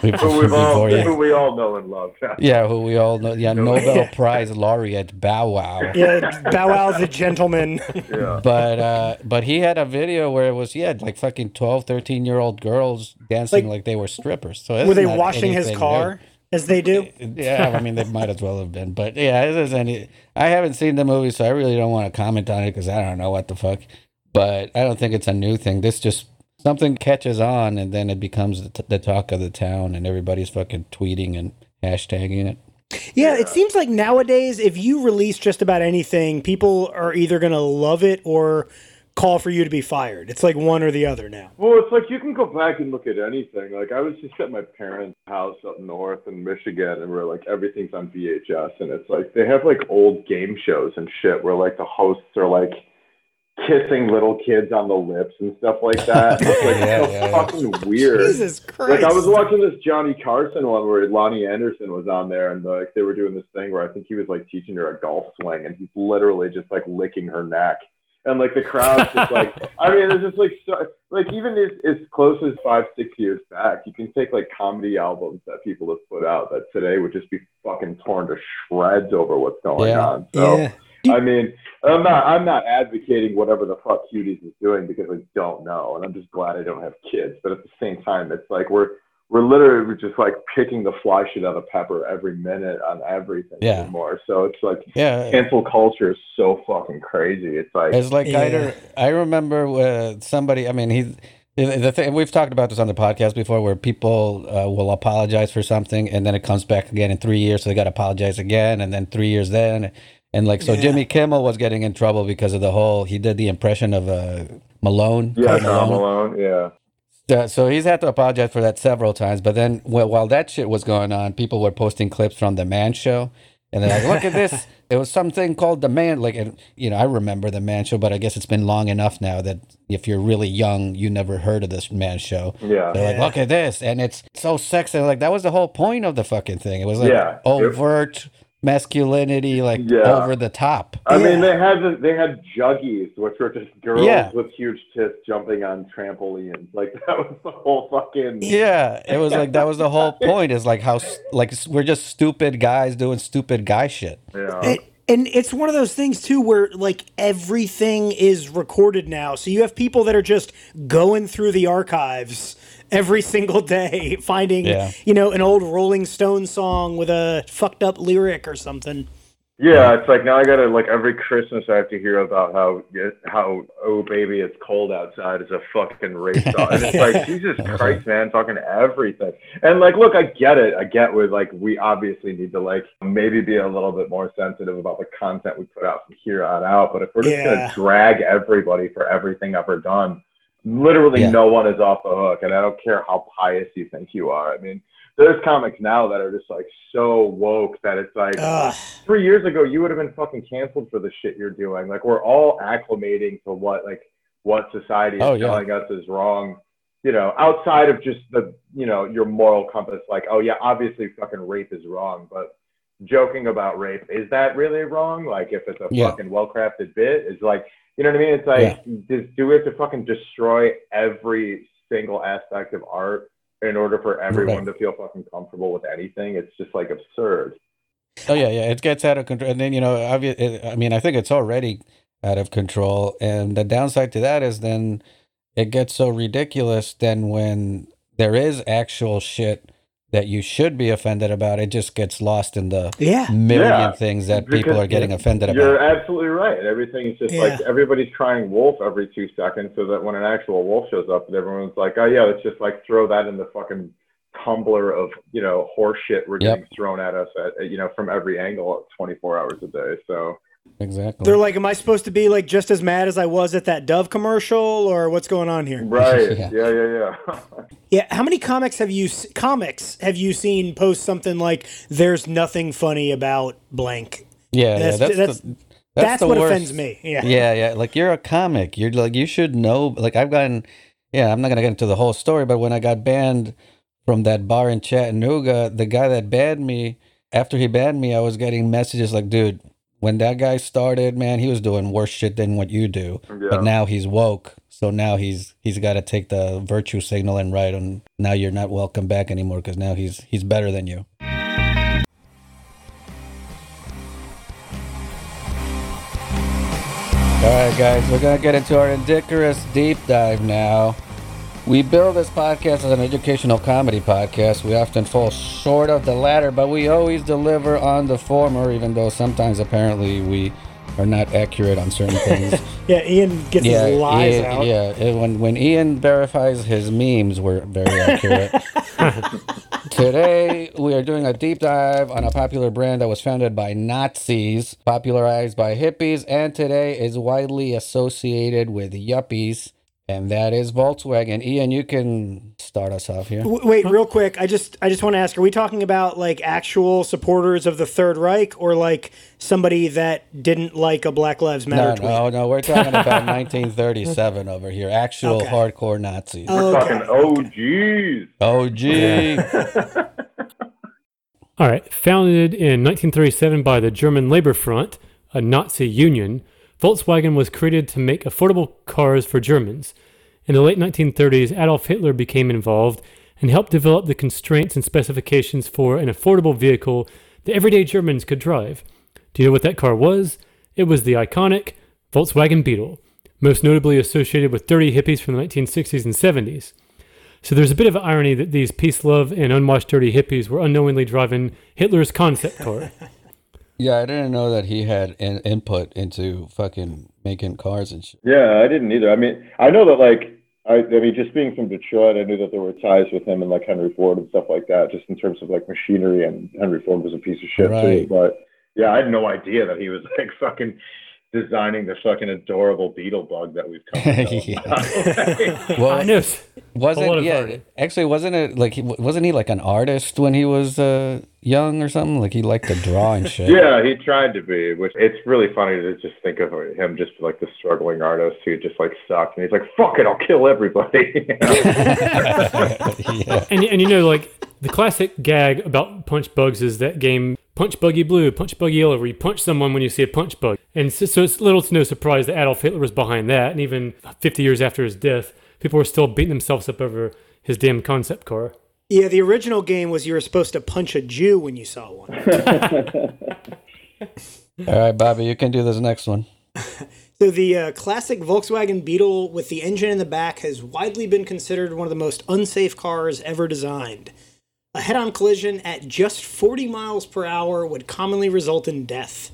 Who we've all, Before, yeah. who we all know and love. Yeah. Yeah, who we all know. Yeah, Nobel Prize laureate Bow Wow. Yeah, Bow Wow the gentleman. yeah. But uh but he had a video where it was yeah, like fucking 12, 13 year old girls dancing Like- like, they were strippers. So Were they washing his anything car as they do? Yeah, I mean they might as well have been. But yeah, it isn't any I haven't seen the movie, so I really don't want to comment on it because I don't know what the fuck. But I don't think it's a new thing. This just something catches on and then it becomes the, t- the talk of the town and everybody's fucking tweeting and hashtagging it. Yeah, it seems like nowadays, if you release just about anything, people are either going to love it or call for you to be fired. It's like one or the other now. Well, it's like you can go back and look at anything. Like I was just at my parents' house up north in Michigan, and we're like everything's on VHS, and it's like they have like old game shows and shit where like the hosts are like kissing little kids on the lips and stuff like that. It's like Yeah, so yeah, yeah. fucking weird. Jesus Christ. Like I was watching this Johnny Carson one where Loni Anderson was on there, and like they were doing this thing where I think he was like teaching her a golf swing, and he's literally just like licking her neck, and like the crowd's just like, I mean, it's just like so, like even as, as close as five six years back, you can take like comedy albums that people have put out that today would just be fucking torn to shreds over what's going Yeah. on. So. yeah. I mean, I'm not I'm not advocating whatever the fuck Cuties is doing because I don't know, and I'm just glad I don't have kids. But at the same time, it's like we're we're literally just like picking the fly shit out of pepper every minute on everything Yeah. anymore. So it's like Yeah. cancel culture is so fucking crazy. It's like It's like Yeah. either I remember uh, somebody. I mean, he. The thing we've talked about this on the podcast before, where people uh, will apologize for something and then it comes back again in three years, so they got to apologize again, and then three years then, and like so, Yeah. Jimmy Kimmel was getting in trouble because of the whole. He did the impression of uh, Malone. yeah, Karl Tom Malone, yeah. Uh, so he's had to apologize for that several times. But then, well, while that shit was going on, people were posting clips from the Man Show, and they're like, "Look at this! It was something called the Man." Like, and, you know, I remember the Man Show, but I guess it's been long enough now that if you're really young, you never heard of this Man Show. Yeah. They're like, "Look at this!" And it's so sexy. Like that was the whole point of the fucking thing. It was like Yeah. overt masculinity, like Yeah. over the top. I mean, they had the, they had juggies, which were just girls Yeah. with huge tits jumping on trampolines. Like that was the whole fucking Yeah, it was like that was the whole point. Is like how like we're just stupid guys doing stupid guy shit. yeah. It, and it's one of those things too where like everything is recorded now. So you have people that are just going through the archives every single day finding Yeah. you know an old Rolling Stone song with a fucked up lyric or something. Yeah, it's like now I gotta like every Christmas I have to hear about how how oh baby it's cold outside is a fucking race song. And it's like Jesus Christ, man, fucking everything. And like, look, I get it. I get with like we obviously need to like maybe be a little bit more sensitive about the content we put out from here on out. But if we're just Yeah. gonna drag everybody for everything ever done, literally Yeah. no one is off the hook. And I don't care how pious you think you are. I mean, there's comics now that are just like so woke that it's like Ugh. three years ago you would have been fucking canceled for the shit you're doing. Like we're all acclimating to what like what society is Oh, yeah. telling us is wrong. You know, outside of just the you know your moral compass, like oh yeah, obviously fucking rape is wrong, but joking about rape is that really wrong? Like if it's a Yeah. fucking well crafted bit, it's like you know what I mean? It's like does, do we have to fucking destroy every single aspect of art in order for everyone to feel fucking comfortable with anything? It's just like absurd. Oh yeah, yeah. It gets out of control, and then you know, obvi- I mean, I think it's already out of control. And the downside to that is then it gets so ridiculous. Then when there is actual shit that you should be offended about, it just gets lost in the Yeah. million Yeah, things that people are getting offended about. You're absolutely right. Everything's just Yeah. like everybody's crying wolf every two seconds, so that when an actual wolf shows up, everyone's like, "Oh yeah, let's just like throw that in the fucking tumbler of you know horseshit we're Yep. getting thrown at us at you know from every angle, 24 hours a day." So Exactly. They're like, am I supposed to be like just as mad as I was at that Dove commercial, or what's going on here? right, Yeah. yeah, yeah, yeah. Yeah, how many comics have you comics have you seen post something like "There's nothing funny about blank"? yeah, That's- yeah. That's that's- the, That's, the what worst. offends me. Yeah. yeah yeah like you're a comic you're like you should know like i've gotten yeah i'm not gonna get into the whole story but when i got banned from that bar in chattanooga the guy that banned me after he banned me i was getting messages like dude when that guy started man he was doing worse shit than what you do Yeah. but now he's woke so now he's he's got to take the virtue signal and write and now you're not welcome back anymore because now he's he's better than you All right, guys, we're going to get into our Indecorous deep dive now. We build this podcast as an educational comedy podcast. We often fall short of the latter, but we always deliver on the former, even though sometimes apparently we are not accurate on certain things. Yeah, Ian gets yeah, his lies Ian- out. yeah. it- When when Ian verifies his memes, we're very accurate. Today we are doing a deep dive on a popular brand that was founded by Nazis, popularized by hippies, and today is widely associated with yuppies, and that is Volkswagen. Ian, you can start us off here. Wait, real quick. I just I just want to ask: Are we talking about like actual supporters of the Third Reich, or like somebody that didn't like a Black Lives No, Matter tweet? no, no. We're talking about 1937 over here. Actual Okay. hardcore Nazis. Oh, Okay. Fucking oh geez. Oh, gee. All right. Founded in 1937 by the German Labor Front, a Nazi union, Volkswagen was created to make affordable cars for Germans. In the late 1930s, Adolf Hitler became involved and helped develop the constraints and specifications for an affordable vehicle that everyday Germans could drive. Do you know what that car was? It was the iconic Volkswagen Beetle, most notably associated with dirty hippies from the 1960s and 70s. So there's a bit of irony that these peace love and unwashed dirty hippies were unknowingly driving Hitler's concept car. Yeah, I didn't know that he had an input into fucking making cars and shit. Yeah, I didn't either. I mean, I know that like I, I mean, just being from Detroit, I knew that there were ties with him and like Henry Ford and stuff like that, just in terms of like machinery. And Henry Ford was a piece of shit Right. too. But yeah, I had no idea that he was like fucking designing the fucking adorable beetle bug that we've come to know. Yeah. Well, know. A wasn't yeah? irony. Actually, wasn't it like he, wasn't he like an artist when he was uh, young or something? Like he liked to draw and shit. Yeah, he tried to be, which it's really funny to just think of him just like the struggling artist who just like sucked, and he's like, "Fuck it, I'll kill everybody." You know? yeah. And, and you know, like the classic gag about punch bugs is that game Punch Buggy Blue, Punch Buggy Yellow, where you punch someone when you see a punch bug. And so, so it's little to no surprise that Adolf Hitler was behind that. And even 50 years after his death, people were still beating themselves up over his damn concept car. Yeah, the original game was you were supposed to punch a Jew when you saw one. All right, Bobby, you can do this next one. So the uh, classic Volkswagen Beetle with the engine in the back has widely been considered one of the most unsafe cars ever designed. A head-on collision at just 40 miles per hour would commonly result in death.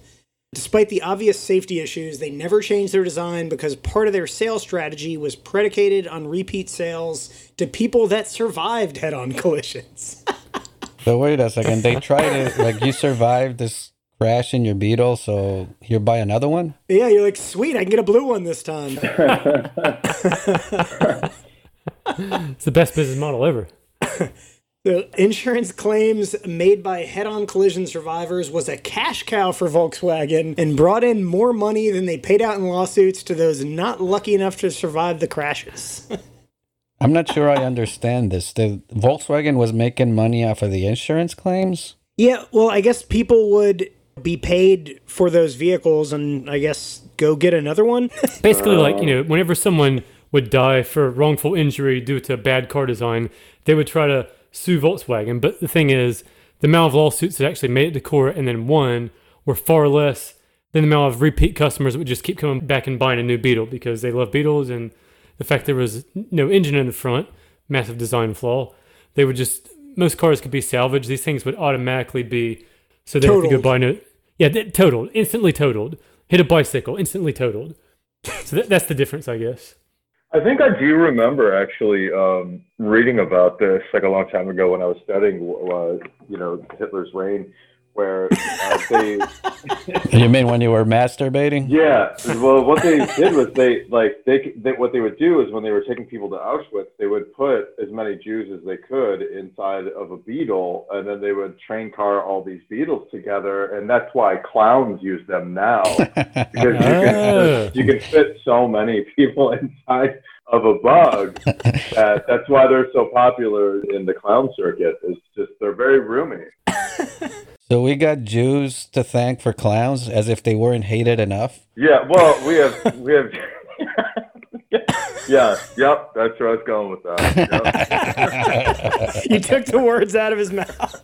Despite the obvious safety issues, they never changed their design because part of their sales strategy was predicated on repeat sales to people that survived head on collisions. So wait a second. They tried to like you survived this crash in your Beetle, so you buy another one. yeah, you're like, sweet, I can get a blue one this time. It's the best business model ever. The insurance claims made by head on collision survivors was a cash cow for Volkswagen and brought in more money than they paid out in lawsuits to those not lucky enough to survive the crashes. I'm not sure I understand this. The Volkswagen was making money off of the insurance claims. yeah, well, I guess people would be paid for those vehicles and I guess go get another one. Basically, like, you know, whenever someone would die for wrongful injury due to bad car design, they would try to sue Volkswagen. But the thing is, the amount of lawsuits that actually made it to court and then won were far less than the amount of repeat customers that would just keep coming back and buying a new Beetle because they love Beetles and the fact there was no engine in the front, massive design flaw. They would just, most cars could be salvaged. These things would automatically be, so they have to go buy new. Yeah, totaled, instantly totaled. Hit a bicycle, instantly totaled. So that, that's the difference, I guess. I think I do remember actually um, reading about this like a long time ago when I was studying, uh, you know, Hitler's reign, where uh, they, You mean when you were masturbating? yeah, well, what they did was they like they, they what they would do is when they were taking people to Auschwitz, they would put as many Jews as they could inside of a beetle, and then they would train car all these beetles together, and that's why clowns use them now because you can you can fit so many people inside of a bug that that's why they're so popular in the clown circuit. It's just they're very roomy. So we got Jews to thank for clowns as if they weren't hated enough. Yeah, well, we have we have. yeah, yep, that's where I was going with that. Yep. you took the words out of his mouth.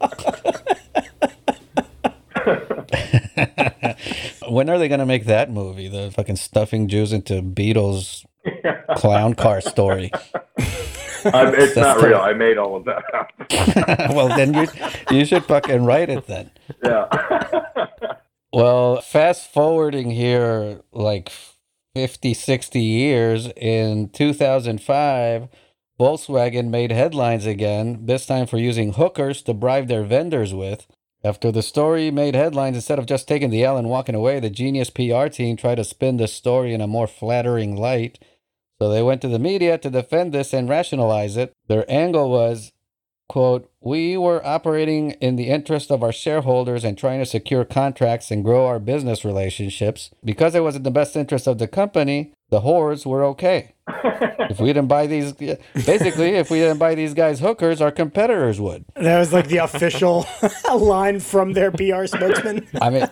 when are they going to make that movie? The fucking stuffing Jews into Beetles clown car story. I'm, it's not the- real. I made all of that up. well, then you you should fucking write it then. Yeah. Well, fast forwarding here like 50, 60 years, in 2005, Volkswagen made headlines again, this time for using hookers to bribe their vendors with. After the story made headlines, instead of just taking the L and walking away, the genius PR team tried to spin the story in a more flattering light. So they went to the media to defend this and rationalize it. Their angle was, quote, we were operating in the interest of our shareholders and trying to secure contracts and grow our business relationships. Because it was in the best interest of the company, the whores were okay. if we didn't buy these, basically, if we didn't buy these guys hookers, our competitors would. That was like the official line from their PR spokesman. I mean,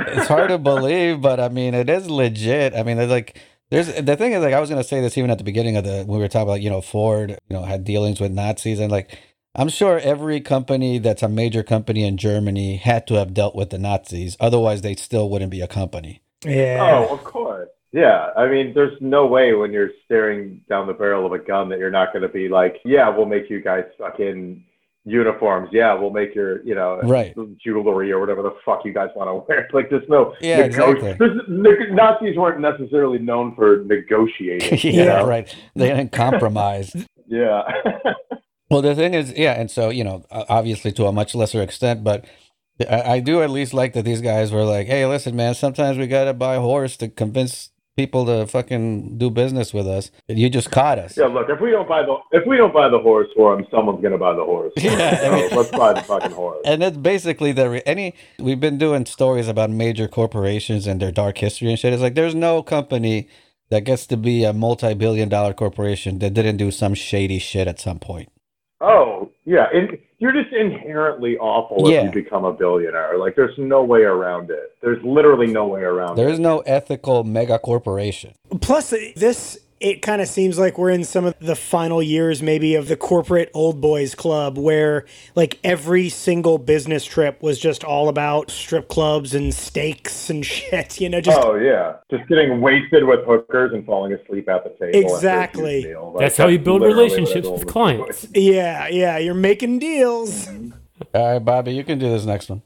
it's hard to believe, but I mean, it is legit. I mean, it's like, there's the thing is like I was gonna say this even at the beginning of the when we were talking about you know Ford you know had dealings with Nazis and like I'm sure every company that's a major company in Germany had to have dealt with the Nazis otherwise they still wouldn't be a company. Yeah. Oh, of course. Yeah, I mean, there's no way when you're staring down the barrel of a gun that you're not going to be like, yeah, we'll make you guys fucking uniforms. Yeah, we'll make your, you know, Right. jewelry or whatever the fuck you guys want to wear. Like, there's no, Yeah, nego- exactly. there's, neg- Nazis weren't necessarily known for negotiating. yeah, know? right. They didn't compromise. Yeah. Well, the thing is, yeah, and so you know, obviously to a much lesser extent, but I, I do at least like that these guys were like, "Hey, listen, man, sometimes we gotta buy a horse to convince people to fucking do business with us. You just caught us." yeah, look, if we don't buy the if we don't buy the horse for him, someone's gonna buy the horse. Yeah, I so mean- let's buy the fucking horse. And it's basically the re- any we've been doing stories about major corporations and their dark history and shit. It's like there's no company that gets to be a multi-billion-dollar corporation that didn't do some shady shit at some point. Oh, yeah. And you're just inherently awful if you become a billionaire. Like, there's no way around it. There's literally no way around There There is no ethical mega corporation. Plus, this it kind of seems like we're in some of the final years, maybe, of the corporate old boys club, where like every single business trip was just all about strip clubs and steaks and shit. You know, just Oh yeah, just getting wasted with hookers and falling asleep at the table. after a huge Exactly. meal. Like, That's how you build relationships with was. clients. yeah, yeah. You're making deals. Mm-hmm. All right, Bobby, you can do this next one.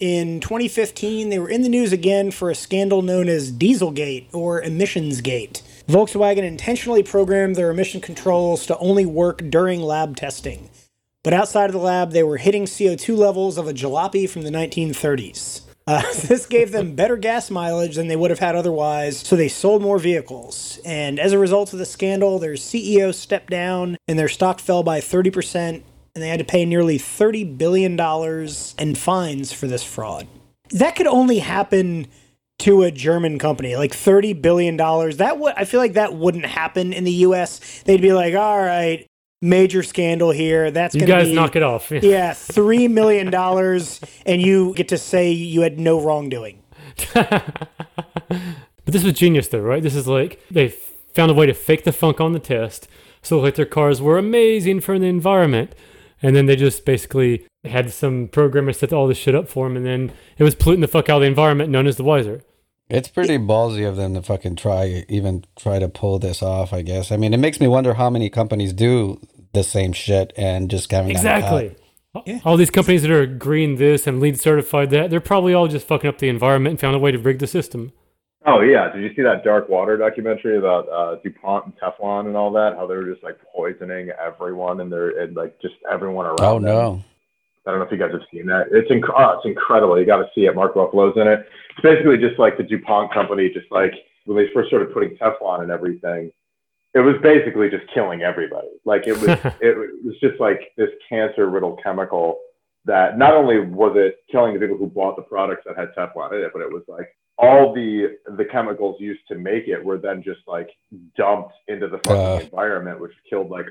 in 2015, they were in the news again for a scandal known as Dieselgate or Emissionsgate. Volkswagen intentionally programmed their emission controls to only work during lab testing. But outside of the lab, they were hitting CO2 levels of a jalopy from the 1930s. Uh, this gave them better gas mileage than they would have had otherwise, so they sold more vehicles. And as a result of the scandal, their CEO stepped down and their stock fell by 30%, and they had to pay nearly $30 billion in fines for this fraud. That could only happen to a German company, like $30 billion. That would, I feel like that wouldn't happen in the US. They'd be like, all right, major scandal here. That's You going to guys be knock it off. yeah, three million dollars, and you get to say you had no wrongdoing. But this was genius, though, right? This is like they found a way to fake the funk on the test, so like their cars were amazing for the environment, and then they just basically had some programmer set all this shit up for them, and then it was polluting the fuck out of the environment, known as the Wiser. It's pretty ballsy of them to fucking try, even try to pull this off. I guess. I mean, it makes me wonder how many companies do the same shit and just haven't gotten caught. Exactly. All these companies that are green this and lead certified that, they're probably all just fucking up the environment and found a way to rig the system. Oh yeah, did you see that Dark Water documentary about uh, DuPont and Teflon and all that? How they were just like poisoning everyone and they're and like just everyone around. Oh them. no. I don't know if you guys have seen that. It's inc- oh, it's incredible. You got to see it. Mark Ruffalo's in it. It's basically just like the DuPont company, just like when they first started putting Teflon and everything. It was basically just killing everybody. Like it was, it was just like this cancer-riddled chemical that not only was it killing the people who bought the products that had Teflon in it, but it was like all the the chemicals used to make it were then just like dumped into the fucking Uh. environment, which killed like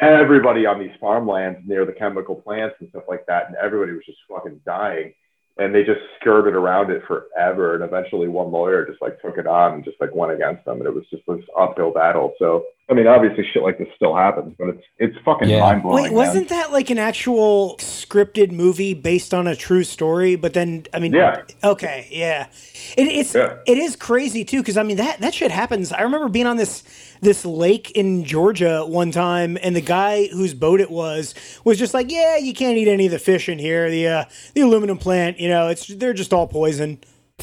everybody on these farmlands near the chemical plants and stuff like that, and everybody was just fucking dying. And they just skirted around it forever, and eventually one lawyer just like took it on and just like went against them, and it was just this uphill battle. So I mean, obviously shit like this still happens, but it's it's fucking Yeah. mind blowing. Wait, wasn't that like an actual scripted movie based on a true story? But then, I mean, Yeah. okay, yeah, it, it's Yeah. it is crazy too because I mean that that shit happens. I remember being on this this lake in Georgia one time, and the guy whose boat it was was just like, "Yeah, you can't eat any of the fish in here. The uh, the aluminum plant, you know, it's they're just all poison."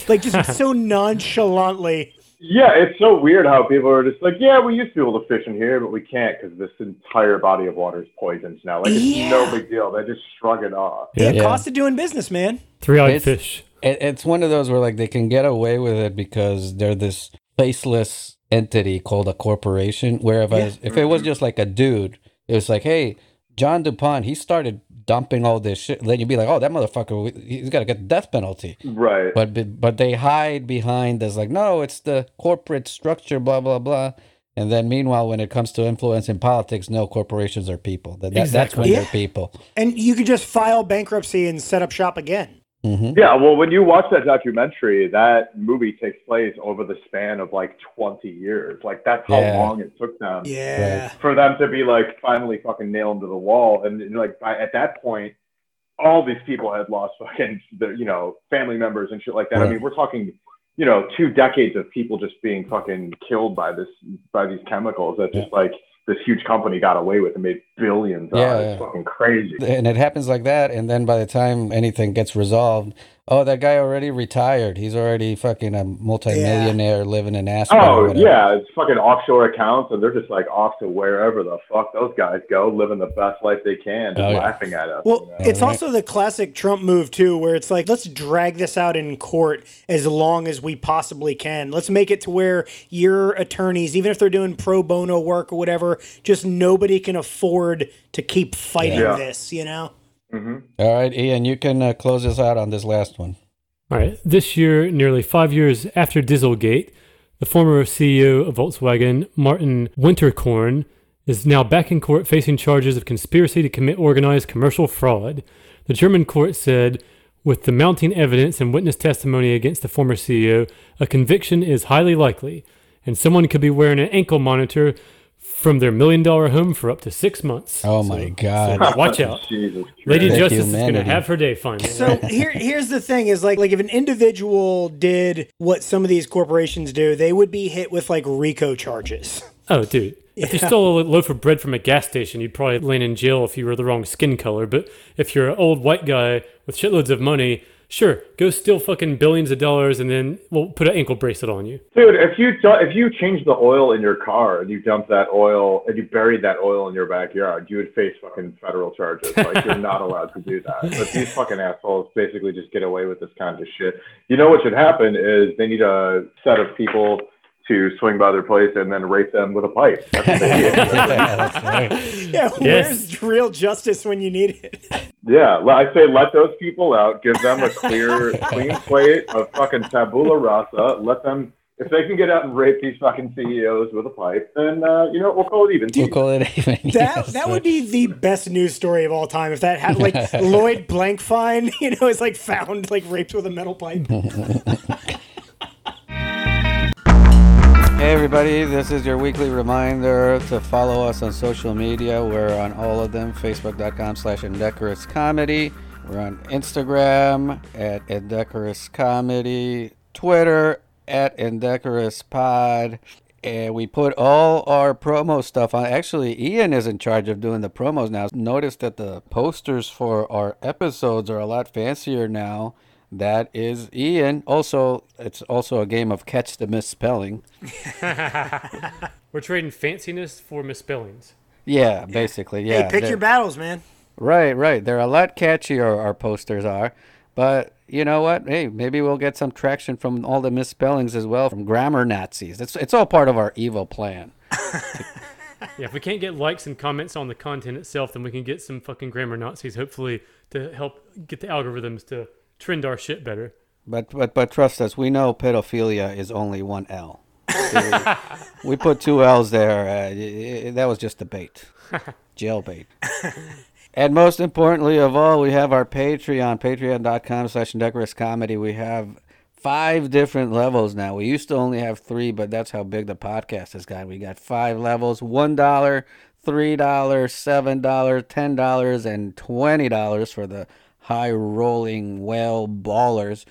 Like just so nonchalantly. Yeah, it's so weird how people are just like, yeah, we used to be able to fish in here, but we can't because this entire body of water is poisoned now. Like, it's Yeah. no big deal. They just shrug it off. Yeah, Yeah. cost of doing business, man. Three eyed fish. It, it's one of those where like they can get away with it because they're this faceless entity called a corporation. Where if, I was, if it was mm-hmm. just like a dude, it was like, hey, John DuPont, he started dumping all this shit. Then you'd be like, oh, that motherfucker, he's got to get the death penalty. Right. But but they hide behind this like, no, it's the corporate structure, blah blah blah. And then meanwhile, when it comes to influence in politics, no corporations are people. That, that- That's when Exactly. they're people. And you could just file bankruptcy and set up shop again. Hmm yeah, well, when you watch that documentary, that movie takes place over the span of like 20 years. Like, that's how Yeah. long it took them Yeah. for them to be like finally fucking nailed to the wall. And like, by, at that point, all these people had lost fucking, their, you know, family members and shit like that. I mean, we're talking, you know, two decades of people just being fucking killed by this, by these chemicals that just like this huge company got away with and made billions. Yeah, on. It's yeah. fucking crazy. And it happens like that, and then by the time anything gets resolved, oh, that guy already retired. He's already fucking a multimillionaire living in oh, Aspen. Oh yeah, it's fucking offshore accounts, and they're just like off to wherever the fuck those guys go, living the best life they can, just Oh, yeah. laughing at us. Well, you know? it's also the classic Trump move too, where it's like, let's drag this out in court as long as we possibly can. Let's make it to where your attorneys, even if they're doing pro bono work or whatever, just nobody can afford to keep fighting Yeah. this. You know? Mhm. All right, Ian, you can uh, close us out on this last one. All right. This year, nearly five years after Dieselgate, the former CEO of Volkswagen, Martin Winterkorn, is now back in court facing charges of conspiracy to commit organized commercial fraud. The German court said, with the mounting evidence and witness testimony against the former CEO, a conviction is highly likely, and someone could be wearing an ankle monitor from their million dollar home for up to six months. Oh my God. so watch out. Lady Thank Justice is going to have her day finally. So here, here's the thing: is like, like if an individual did what some of these corporations do, they would be hit with like RICO charges. Oh, dude. If you stole a loaf of bread from a gas station, you'd probably land in jail if you were the wrong skin color. But if you're an old white guy with shitloads of money Sure, go steal fucking billions of dollars and then we'll put an ankle bracelet on you. Dude, if you if you change the oil in your car and you dump that oil and you buried that oil in your backyard, you would face fucking federal charges. Like you're not allowed to do that. But these fucking assholes basically just get away with this kind of shit. You know what should happen is they need a set of people to swing by their place and then rape them with a pipe. That's what they need. yeah, that's right. Yeah, Yes. where's real justice when you need it? Yeah, le- I say let those people out. Give them a clear, clean slate of fucking tabula rasa. Let them, if they can get out and rape these fucking CEOs with a pipe, then uh, you know we'll call it even. We'll call it even. That Yes, that would be the best news story of all time if that had like Lloyd Blankfein, you know, is like found like raped with a metal pipe. Hey everybody, this is your weekly reminder to follow us on social media. We're on all of them, facebook.com slash indecorous comedy. We're on Instagram at indecorous comedy, Twitter at indecorous pod. And we put all our promo stuff on. Actually, Ian is in charge of doing the promos now. Notice that the posters for our episodes are a lot fancier now. That is Ian. Also, it's also a game of catch the misspelling. We're trading fanciness for misspellings. Yeah, basically. Yeah. hey, pick they're- your battles, man. Right, right. They're a lot catchier, our posters are. But you know what? Hey, maybe we'll get some traction from all the misspellings as well from grammar Nazis. It's, it's all part of our evil plan. Yeah, if we can't get likes and comments on the content itself, then we can get some fucking grammar Nazis, hopefully, to help get the algorithms to trend our shit better. But but but trust us, we know pedophilia is only one L. we, put two L's there. Uh, i- i- that was just a bait, jail bait. and most importantly of all, we have our Patreon, Patreon.com/slash Indecorous Comedy. We have five different levels now. We used to only have three, but that's how big the podcast has gotten. We got five levels: one dollar, three dollars, seven dollars, ten dollars, and twenty dollars for the high rolling whale ballers.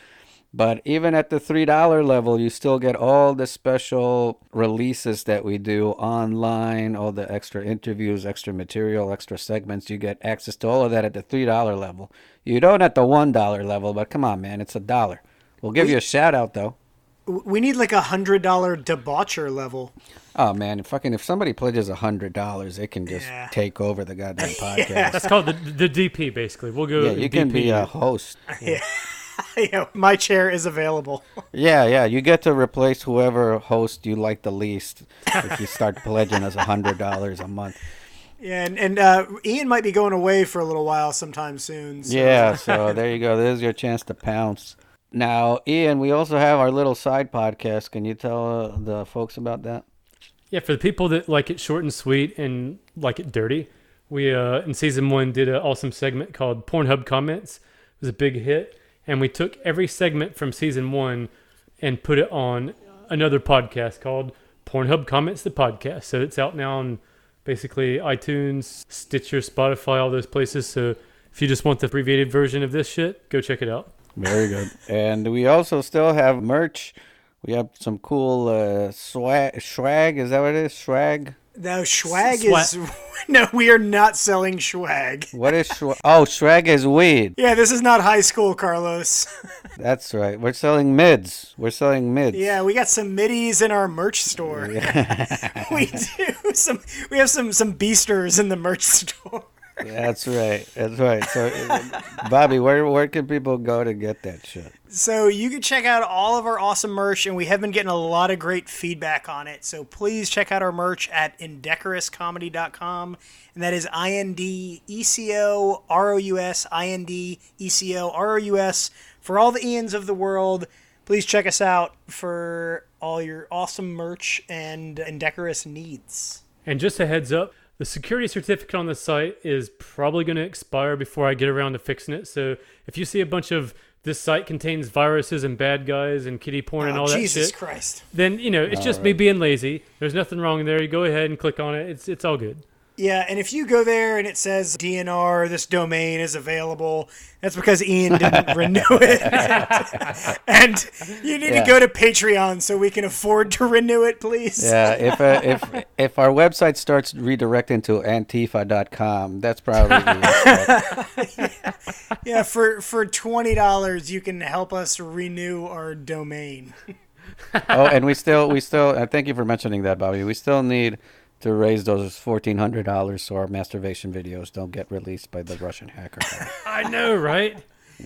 But even at the $3 level, you still get all the special releases that we do online, all the extra interviews, extra material, extra segments. You get access to all of that at the $3 level. You don't at the $1 level, but come on, man, it's a dollar. We'll give you a shout out, though. W- We need like a hundred dollar debaucher level. Oh, man, fucking if somebody pledges a $100, it can just Yeah. take over the goddamn podcast. yeah. That's called the, the DP, basically. We'll go. Yeah, you can DP. be a host. yeah, my chair is available. Yeah, yeah. You get to replace whoever host you like the least if you start pledging us a hundred dollars a month. Yeah, and, and uh, Ian might be going away for a little while sometime soon. So. Yeah, so there you go. There's your chance to pounce. Now, Ian, we also have our little side podcast. Can you tell uh, the folks about that? Yeah, for the people that like it short and sweet and like it dirty, we uh, in season one did an awesome segment called Pornhub Comments. It was a big hit, and we took every segment from season one and put it on another podcast called Pornhub Comments the podcast. So it's out now on basically iTunes, Stitcher, Spotify, all those places. So if you just want the abbreviated version of this shit, go check it out. Very good. and we also still have merch. We have some cool uh, swag. Swag is that what it is? Swag. No, swag Swa- is. no, we are not selling swag. What is swag? oh, swag is weed. Yeah, this is not high school, Carlos. That's right. We're selling mids. We're selling mids. yeah, we got some middies in our merch store. we do some. We have some some beasters in the merch store. That's right. That's right. So, Bobby, where where can people go to get that shit? So you can check out all of our awesome merch, and we have been getting a lot of great feedback on it. So please check out our merch at indecorouscomedy.com, and that is I N D E C O R O U S I N D E C O R O U S for all the Ians of the world. Please check us out for all your awesome merch and indecorous needs. And just a heads up, the security certificate on the site is probably going to expire before I get around to fixing it. So if you see a bunch of this site contains viruses and bad guys and kitty porn and Oh, all that Jesus shit, Christ. then you know it's just me being lazy. There's nothing wrong there. You go ahead and click on it. It's it's all good. Yeah, and if you go there and it says DNR, this domain is available, that's because Ian didn't renew it. and you need Yeah. to go to Patreon so we can afford to renew it, please. Yeah, if uh, if if our website starts redirecting to antifa.com, that's probably the, Yeah, for for twenty dollars you can help us renew our domain. oh, and we still we still uh, thank you for mentioning that, Bobby. We still need to raise those fourteen hundred dollars so our masturbation videos don't get released by the Russian hacker. I know, right?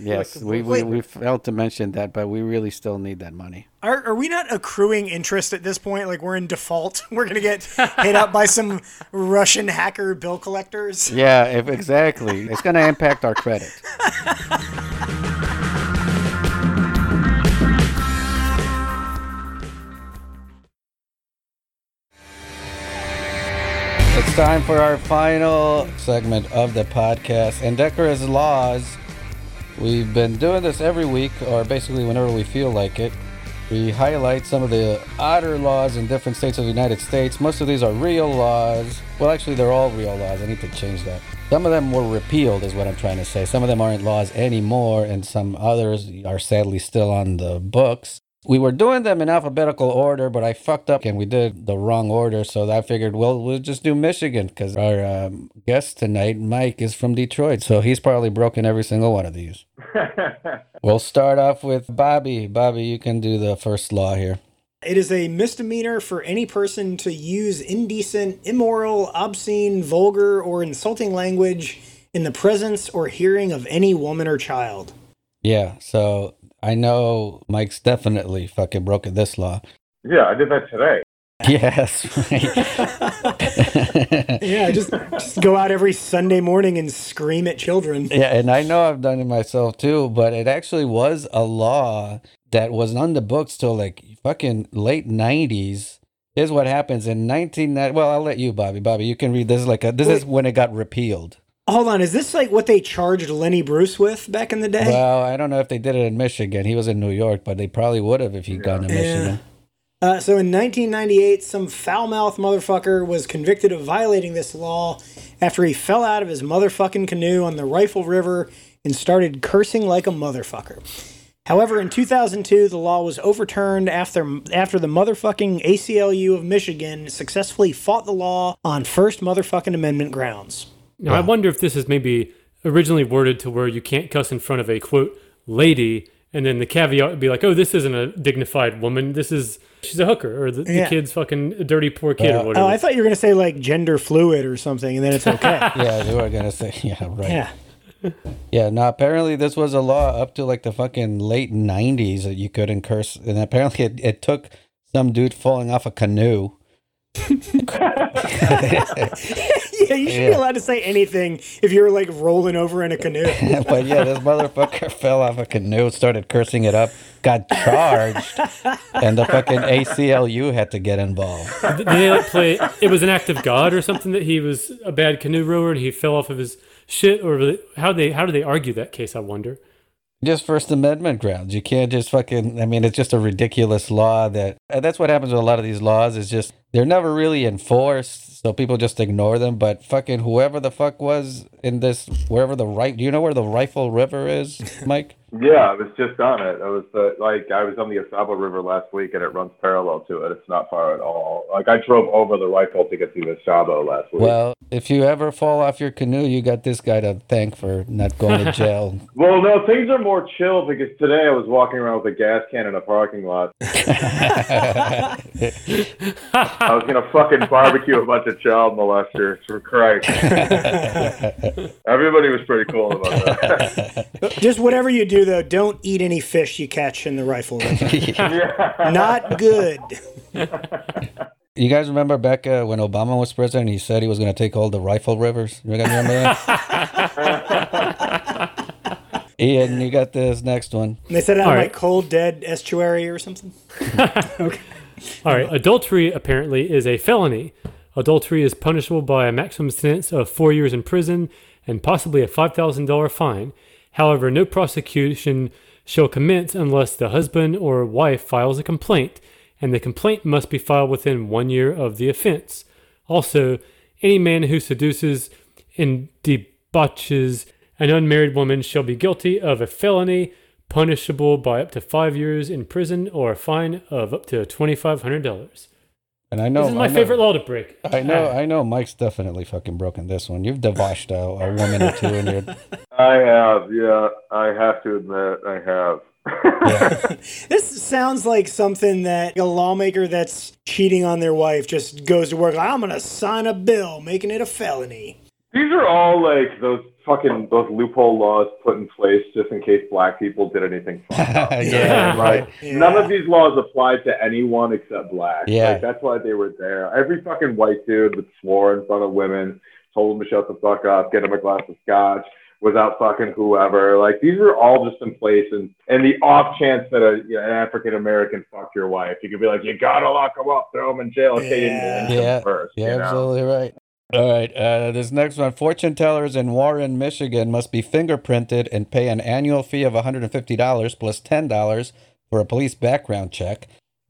yes, we, we we failed to mention that, but we really still need that money. Are, are we not accruing interest at this point? Like we're in default. We're gonna get hit up by some Russian hacker bill collectors. Yeah, if, exactly. It's going to impact our credit. It's time for our final segment of the podcast, Indecorous Laws. We've been doing this every week, or basically whenever we feel like it. We highlight some of the odder laws in different states of the United States. Most of these are real laws. Well, actually, they're all real laws. I need to change that. Some of them were repealed, is what I'm trying to say. Some of them aren't laws anymore, and some others are sadly still on the books. We were doing them in alphabetical order, but I fucked up and we did the wrong order. So I figured, well, we'll just do Michigan because our um, guest tonight, Mike, is from Detroit. So he's probably broken every single one of these. We'll start off with Bobby. Bobby, you can do the first law here. It is a misdemeanor for any person to use indecent, immoral, obscene, vulgar, or insulting language in the presence or hearing of any woman or child. Yeah, so I know Mike's definitely fucking broken this law. yeah, I did that today. Yes. Yeah, just just go out every Sunday morning and scream at children. Yeah, and I know I've done it myself too, but it actually was a law that was on the books till like fucking late nineties. Here's what happens in nineteen ninety. Well, I'll let you, Bobby. Bobby, you can read this. is Like a, this is when it got repealed. Hold on, is this like what they charged Lenny Bruce with back in the day? Well, I don't know if they did it in Michigan. He was in New York, but they probably would have if he'd gone to Michigan. Uh, so in 1998, some foul mouthed motherfucker was convicted of violating this law after he fell out of his motherfucking canoe on the Rifle River and started cursing like a motherfucker. However, in 2002, the law was overturned after after the motherfucking ACLU of Michigan successfully fought the law on First Motherfucking Amendment grounds. Now, I wonder if this is maybe originally worded to where you can't cuss in front of a quote lady, and then the caveat would be like, "Oh, this isn't a dignified woman. This is she's a hooker, or the, Yeah. the kid's fucking a dirty poor kid, or whatever." Oh, whatever." I thought you were gonna say like gender fluid or something, and then it's okay. Yeah, they were gonna say, yeah, right. yeah. Yeah, no, apparently this was a law up to like the fucking late 90s that you couldn't curse. And apparently it, it took some dude falling off a canoe. Yeah, you should be allowed to say anything if you were like rolling over in a canoe. but yeah, this motherfucker fell off a canoe, started cursing it up, got charged, and the fucking ACLU had to get involved. Did they like play? It was an act of God or something that he was a bad canoe rower and he fell off of his shit, or really- how they how do they argue that case? I wonder. Just First Amendment grounds. You can't just fucking. I mean, it's just a ridiculous law that. And that's what happens with a lot of these laws. Is just they're never really enforced, so people just ignore them. But fucking whoever the fuck was in this, wherever the right. Do you know where the Rifle River is, Mike? Yeah, I was just on it. I was uh, like, I was on the Au Sable River last week, and it runs parallel to it. It's not far at all. Like, I drove over the rifle to get to the Au Sable last week. Well, if you ever fall off your canoe, you got this guy to thank for not going to jail. Well, no, things are more chill because today I was walking around with a gas can in a parking lot. I was gonna fucking barbecue a bunch of child molesters for Christ. Everybody was pretty cool about that. Just whatever you do, though, don't eat any fish you catch in the rifle. River. yeah. Not good. You guys remember back uh, when Obama was president? He said he was going to take all the rifle rivers. You guys remember that? Ian, you got this next one. And they said it on All like cold dead estuary or something. Okay. All right, adultery apparently is a felony. Adultery is punishable by a maximum sentence of four years in prison and possibly a $5,000 fine. However, no prosecution shall commence unless the husband or wife files a complaint, and the complaint must be filed within one year of the offense. Also, Any man who seduces and debauches an unmarried woman shall be guilty of a felony punishable by up to five years in prison or a fine of up to $2,500. And I know This is my know- favorite law to break. I know, I know. Mike's definitely fucking broken this one. You've debauched a, a woman or two in your. I have, yeah. I have to admit, I have. This sounds like something that a lawmaker that's cheating on their wife just goes to work. I'm gonna sign a bill making it a felony. These are all like those fucking those loophole laws put in place just in case black people did anything fucked yeah, Like Yeah. none of these laws apply to anyone except black. Yeah. Like that's why they were there. Every fucking white dude that swore in front of women, told them to shut the fuck up, get them a glass of scotch, was out fucking whoever. Like these are all just in place and and the off chance that a you know, an African American fucked your wife, you could be like, You gotta lock them up, throw them in jail. Okay, you Yeah. Yeah. first. Yeah, you know? absolutely right. All right, uh, this next one: fortune tellers in Warren, Michigan, must be fingerprinted and pay an annual fee of one hundred and fifty dollars plus plus ten dollars for a police background check.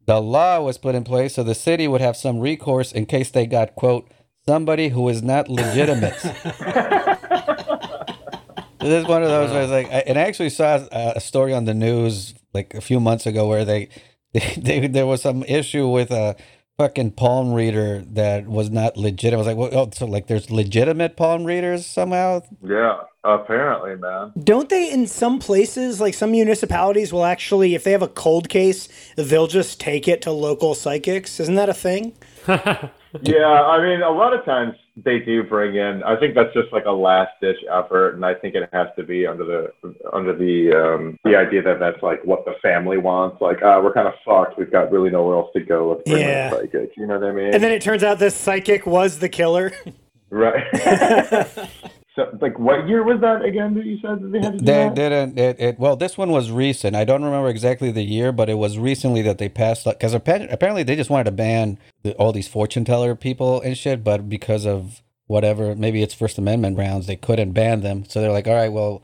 The law was put in place so the city would have some recourse in case they got quote somebody who is not legitimate. This is one of those where uh-huh. it's like, I, and I actually saw a, a story on the news like a few months ago where they, they, they there was some issue with a fucking palm reader that was not legit. I was like, well, oh, so like there's legitimate palm readers somehow. Yeah, apparently, man. Don't they in some places, like some municipalities, will actually, if they have a cold case, they'll just take it to local psychics? Isn't that a thing? Yeah, I mean, a lot of times they do bring in. I think that's just like a last ditch effort, and I think it has to be under the under the um, the idea that that's like what the family wants. Like, uh, we're kind of fucked. We've got really nowhere else to go. Let's bring Yeah. in a psychic. You know what I mean? And then it turns out this psychic was the killer. right. so, like, what year was that again? That you said that they had to do They that? didn't. It, it well, this one was recent. I don't remember exactly the year, but it was recently that they passed. Because apparently they just wanted to ban the, all these fortune teller people and shit, but because of whatever, maybe it's First Amendment grounds, they couldn't ban them. So they're like, all right, well,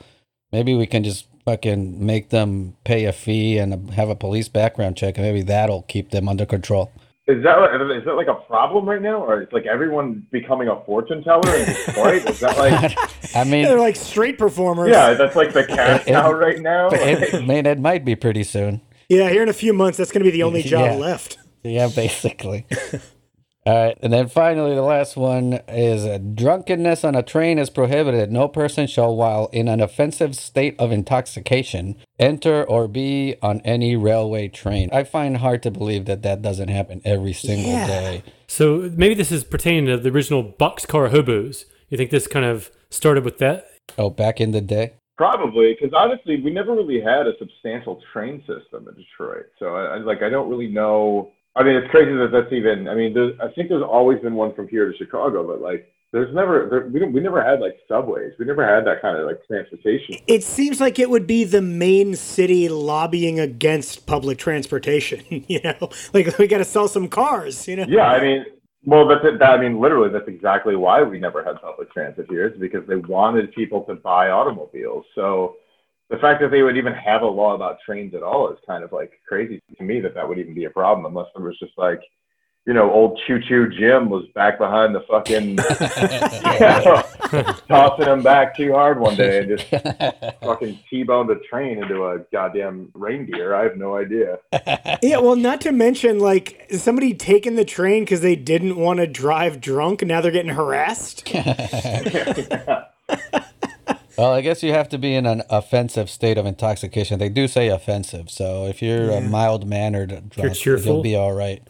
maybe we can just fucking make them pay a fee and have a police background check, and maybe that'll keep them under control. Is that is that like a problem right now, or is like everyone becoming a fortune teller in Detroit? Is that like I mean, They're like street performers. yeah, that's like the cash It- cow right now? it, I mean, it might be pretty soon. Yeah, here in a few months, that's going to be the only job Yeah. left. Yeah, basically. All right, and then finally, the last one is uh, drunkenness on a train is prohibited. No person shall, while in an offensive state of intoxication, enter or be on any railway train. I find hard to believe that that doesn't happen every single Yeah. day. So maybe this is pertaining to the original boxcar hobos. You think this kind of started with that? Oh, back in the day. Probably, because honestly, we never really had a substantial train system in Detroit. So, I, I like, I don't really know. I mean, it's crazy that that's even. I mean, there's, I think there's always been one from here to Chicago, but like, there's never. There, we don't, we never had like subways. We never had that kind of like transportation. It seems like it would be the main city lobbying against public transportation. You know, like we got to sell some cars. You know. Yeah, I mean, well, that's it. That, I mean, literally, that's exactly why we never had public transit here. Is because they wanted people to buy automobiles. So the fact that they would even have a law about trains at all is kind of like crazy to me that that would even be a problem, unless there was just like, you know, old Choo Choo Jim was back behind the fucking, you know, tossing him back too hard one day and just fucking T-boned a train into a goddamn reindeer. I have no idea. Yeah, well, not to mention like somebody taking the train because they didn't want to drive drunk, and now they're getting harassed. Well, I guess you have to be in an offensive state of intoxication. They do say offensive. So if you're a mild mannered drunk, you'll be all right.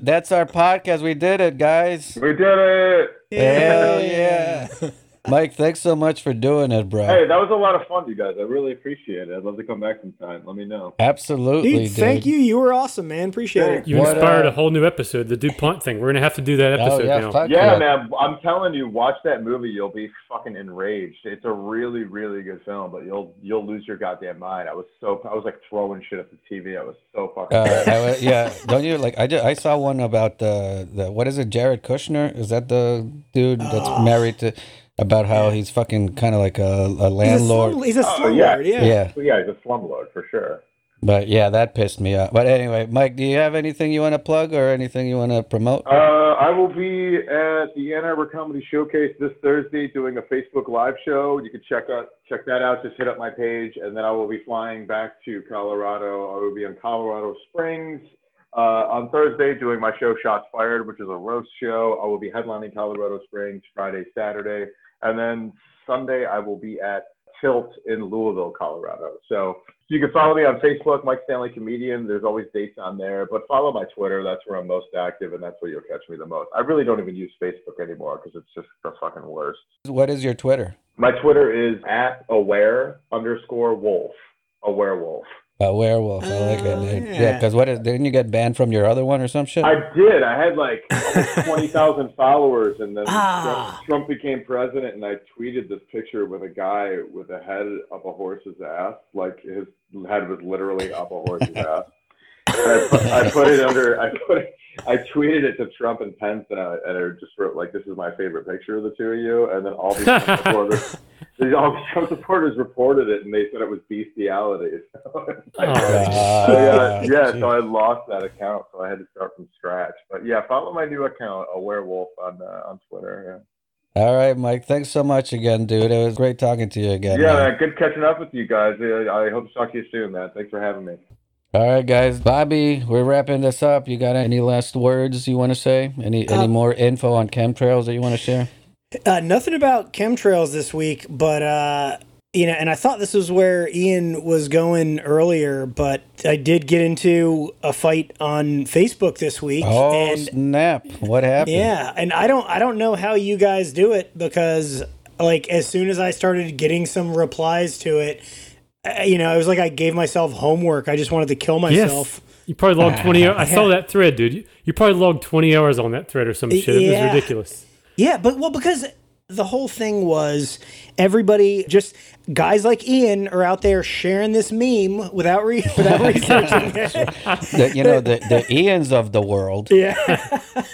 That's our podcast. We did it, guys. We did it. Hell yeah. Mike, thanks so much for doing it, bro. Hey, that was a lot of fun, you guys. I really appreciate it. I'd love to come back sometime. Let me know. Absolutely, Dude, dude. thank you. You were awesome, man. Appreciate it. You What, inspired uh, a whole new episode, the DuPont thing. We're gonna have to do that Oh, episode yeah, now. Yeah, yeah. man. I'm telling you, watch that movie. You'll be fucking enraged. It's a really, really good film, but you'll you'll lose your goddamn mind. I was so I was like throwing shit at the TV. I was so fucking. Uh, pissed. I wa- yeah, don't you like? I did, I saw one about the the what is it? Jared Kushner is that the dude that's Oh. married to? About how he's fucking kind of like a, a He's a, landlord. slum, he's a Oh, slumlord, yeah. yeah. yeah, yeah, he's a slumlord for sure. But yeah, that pissed me off. But anyway, Mike, do you have anything you want to plug or anything you want to promote? Uh, I will be at the Ann Arbor Comedy Showcase this Thursday doing a Facebook Live show. You can check out check that out. Just hit up my page, and then I will be flying back to Colorado. I will be in Colorado Springs uh, on Thursday doing my show Shots Fired, which is a roast show. I will be headlining Colorado Springs Friday, Saturday, and then Sunday I will be at Tilt in Louisville, Colorado. So you can follow me on Facebook, Mike Stanley Comedian. There's always dates on there, but follow my Twitter. That's where I'm most active, and that's where you'll catch me the most. I really don't even use Facebook anymore because it's just the fucking worst. What is your Twitter? My Twitter is at aware underscore wolf, a werewolf. A werewolf. I like it. Oh, dude. yeah. Yeah, because what is, didn't you get banned from your other one or some shit? I did. I had like 20,000 followers, and then Ah. Trump, Trump became president, and I tweeted this picture with a guy with a head up a horse's ass, like his head was literally up a horse's ass. And I put, I put it under. I put it. I tweeted it to Trump and Pence, and I, and I just wrote like, "This is my favorite picture of the two of you." And then all these Trump supporters, these- all these Trump supporters reported it, and they said it was bestiality. Oh, Ah, yeah, yeah. gee. So I lost that account, so I had to start from scratch. But yeah, follow my new account, a werewolf, on uh, on Twitter. All right, Mike. Thanks so much again, dude. It was great talking to you again. yeah, man. man, good catching up with you guys. Uh, I hope to talk to you soon, man. Thanks for having me. All right, guys. Bobby, we're wrapping this up. You got any last words you want to say? Any any Uh, more info on chemtrails that you want to share? Uh, nothing about chemtrails this week, but uh, you know, and I thought this was where Ian was going earlier, but I did get into a fight on Facebook this week, Oh and snap! What happened? yeah, and I don't, I don't know how you guys do it because, like, as soon as I started getting some replies to it, uh, you know, it was like I gave myself homework. I just wanted to kill myself. Yes. You probably logged 20 hours. I saw that thread, dude. You, you probably logged 20 hours on that thread or some shit. It was ridiculous. Yeah, but well, because the whole thing was everybody just guys like Ian are out there sharing this meme without re- without researching it. The, you know the the Ians of the world. Yeah,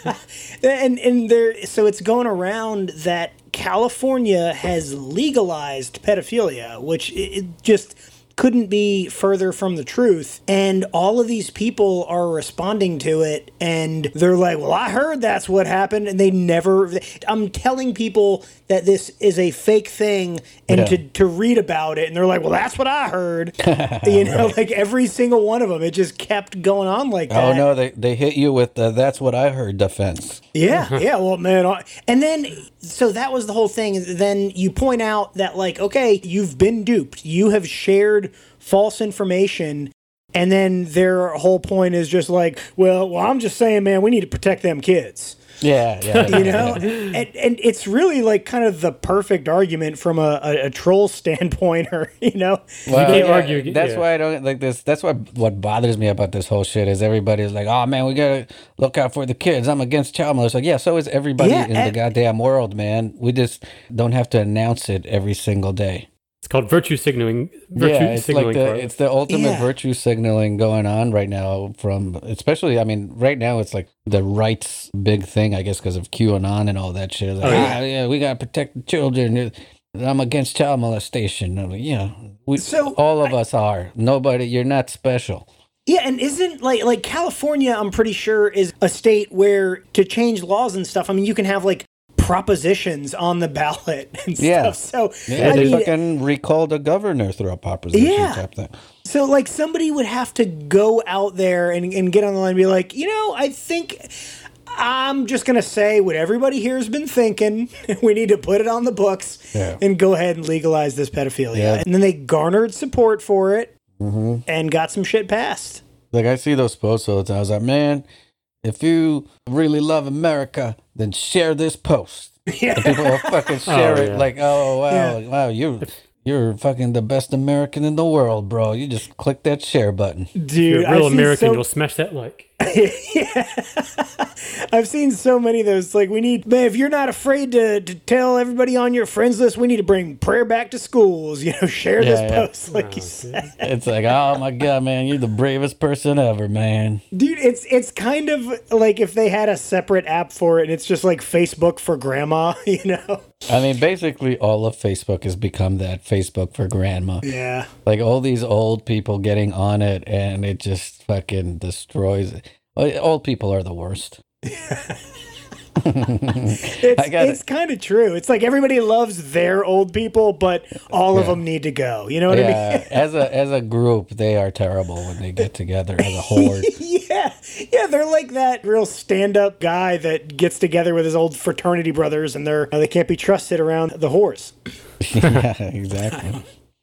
and and there, so it's going around that California has legalized pedophilia, which it, it just couldn't be further from the truth. And all of these people are responding to it, and they're like, "Well, I heard that's what happened," and they never. I'm telling people that this is a fake thing, and Yeah. to to read about it, and they're like, "Well, that's what I heard." you know, like every single one of them, it just kept going on like oh, that. Oh no, they they hit you with the "that's what I heard" defense. Yeah, mm-hmm. yeah. Well, man, I- and then so that was the whole thing. Then you point out that like, okay, you've been duped. You have shared false information, and then their whole point is just like, well, well, I'm just saying, man, we need to protect them kids. Yeah, yeah. You know, and, and it's really like kind of the perfect argument from a, a, a troll standpoint, or you know, Well, can't yeah, argue That's yeah. why I don't like this. That's what what bothers me about this whole shit is everybody's like, "Oh man, we gotta look out for the kids." I'm against child molesters. Like, yeah, so is everybody Yeah, in the goddamn world, man. We just don't have to announce it every single day. It's called virtue signaling. Virtue yeah, it's signaling. like the Carlos. it's the ultimate Yeah. virtue signaling going on right now. From especially, I mean, right now it's like the rights big thing, I guess, because of QAnon and all that shit. Like, Oh, yeah. ah, yeah, we gotta protect the children. I'm against child molestation. I'm like, yeah, we So, all of us are. Nobody, you're not special. Yeah, and isn't like like California? I'm pretty sure is a state where to change laws and stuff. I mean, you can have like propositions on the ballot and Yeah. stuff. So Yeah, I they mean, fucking recalled a governor through a proposition Yeah. type thing. so like somebody would have to go out there and, and get on the line and be like, you know, I think I'm just gonna say what everybody here has been thinking. we need to put it on the books Yeah. and go ahead and legalize this pedophilia. Yeah. Mm-hmm. And then they garnered support for it and got some shit passed. Like I see those posts all the time. I was like, man, if you really love America, then share this post. Yeah. And people will fucking oh, share Oh, it yeah. like, oh wow, Yeah. wow, you you're fucking the best American in the world, bro. You just click that share button. Dude, You're a I've real seen American. so- You'll smash that like. Yeah. I've seen so many of those. Like, we need, man, if you're not afraid to, to tell everybody on your friends list, we need to bring prayer back to schools. You know, share this Yeah, yeah. post, like you said. It's like, oh my god, man, you're the bravest person ever, man. Dude, it's it's kind of like if they had a separate app for it and it's just like Facebook for grandma, you know? I mean, basically, all of Facebook has become that Facebook for grandma. Yeah. Like all these old people getting on it, and it just fucking destroys it. Well, Old people are the worst. It's, it's kind of true. It's like everybody loves their old people, but all of them need to go. You know what I mean? Yeah, as a as a group, they are terrible when they get together as a horde. yeah, yeah, they're like that real stand-up guy that gets together with his old fraternity brothers, and they're they can't be trusted around the horse. yeah, exactly.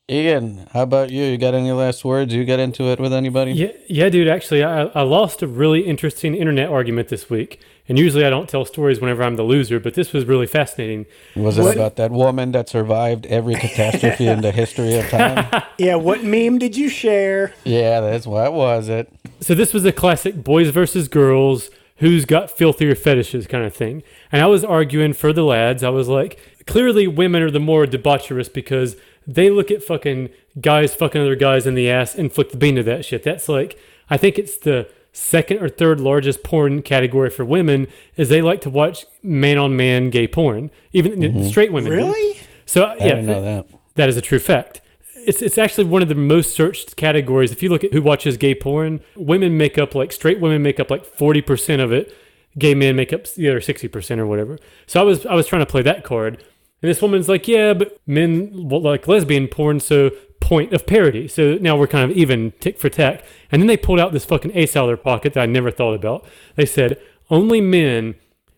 Ian, how about you? You got any last words? You get into it with anybody? Yeah, yeah, dude. Actually, I, I lost a really interesting internet argument this week. And usually I don't tell stories whenever I'm the loser, but this was really fascinating. Was it about that woman that survived every catastrophe in the history of time? Yeah, what meme did you share? Yeah, that's what was it. So this was a classic boys versus girls, who's got filthier fetishes kind of thing. And I was arguing for the lads. I was like, clearly women are the more debaucherous because they look at fucking guys fucking other guys in the ass and flick the bean to that shit. That's like, I think it's the second or third largest porn category for women is they like to watch man on man gay porn, even mm-hmm. straight women. do. Really? So I yeah, know that. that is a true fact. It's, it's actually one of the most searched categories. If you look at who watches gay porn, women make up like straight women make up like forty percent of it. Gay men make up the other sixty percent or whatever. So I was I was trying to play that card, and this woman's like, yeah, but men like lesbian porn, so point of parity. So now we're kind of even tick for tack. And then they pulled out this fucking ace out of their pocket that I never thought about. They said only men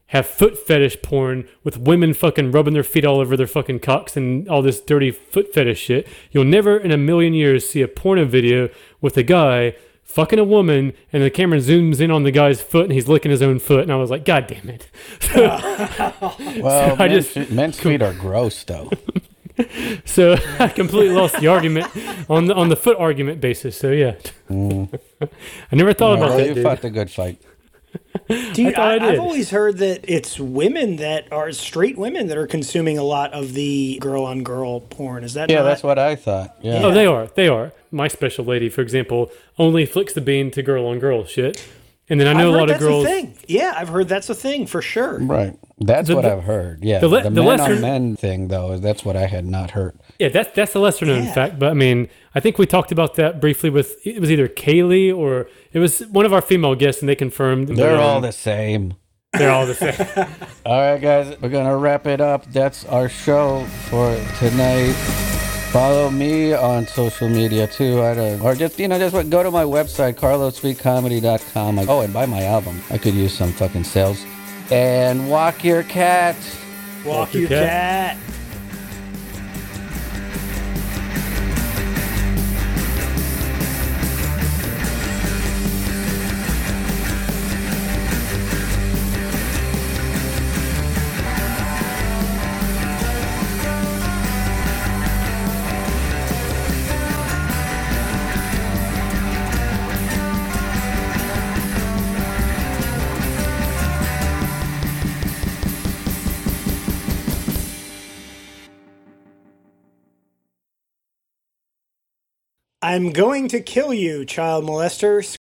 have foot fetish porn with women fucking rubbing their feet all over their fucking cocks and all this dirty foot fetish shit. You'll never in a million years see a porno video with a guy fucking a woman and the camera zooms in on the guy's foot and he's licking his own foot and I was like, God damn it. Well, I just- fe- men's feet are gross, though. So I completely lost the argument on the on the foot argument basis. So yeah. Mm. I never thought about Well, that. you dude. fought the good fight. Dude, thought I I, did. have always heard that it's women that are straight women that are consuming a lot of the girl on girl porn. Is that Yeah, not? that's what I thought. Yeah. Oh, they are. They are. My special lady, for example, only flicks the bean to girl on girl shit. And then I know I've a heard lot of girls. a thing. Yeah, I've heard that's a thing for sure. Right. That's The- what the- I've heard. Yeah. the The, the men lesser- on men thing, though, that's what I had not heard. Yeah, that's that's a lesser known Yeah. fact. But I mean, I think we talked about that briefly with it was either Kaylee or it was one of our female guests, and they confirmed They're um, all the same. they're all the same. All right, guys, we're gonna wrap it up. That's our show for tonight. Follow me on social media too. I don't, or just you know, just go to my website, carlosfreecomedy.com. Oh, and buy my album. I could use some fucking sales. And walk your cat. Walk your your cat. cat. I'm going to kill you, child molester.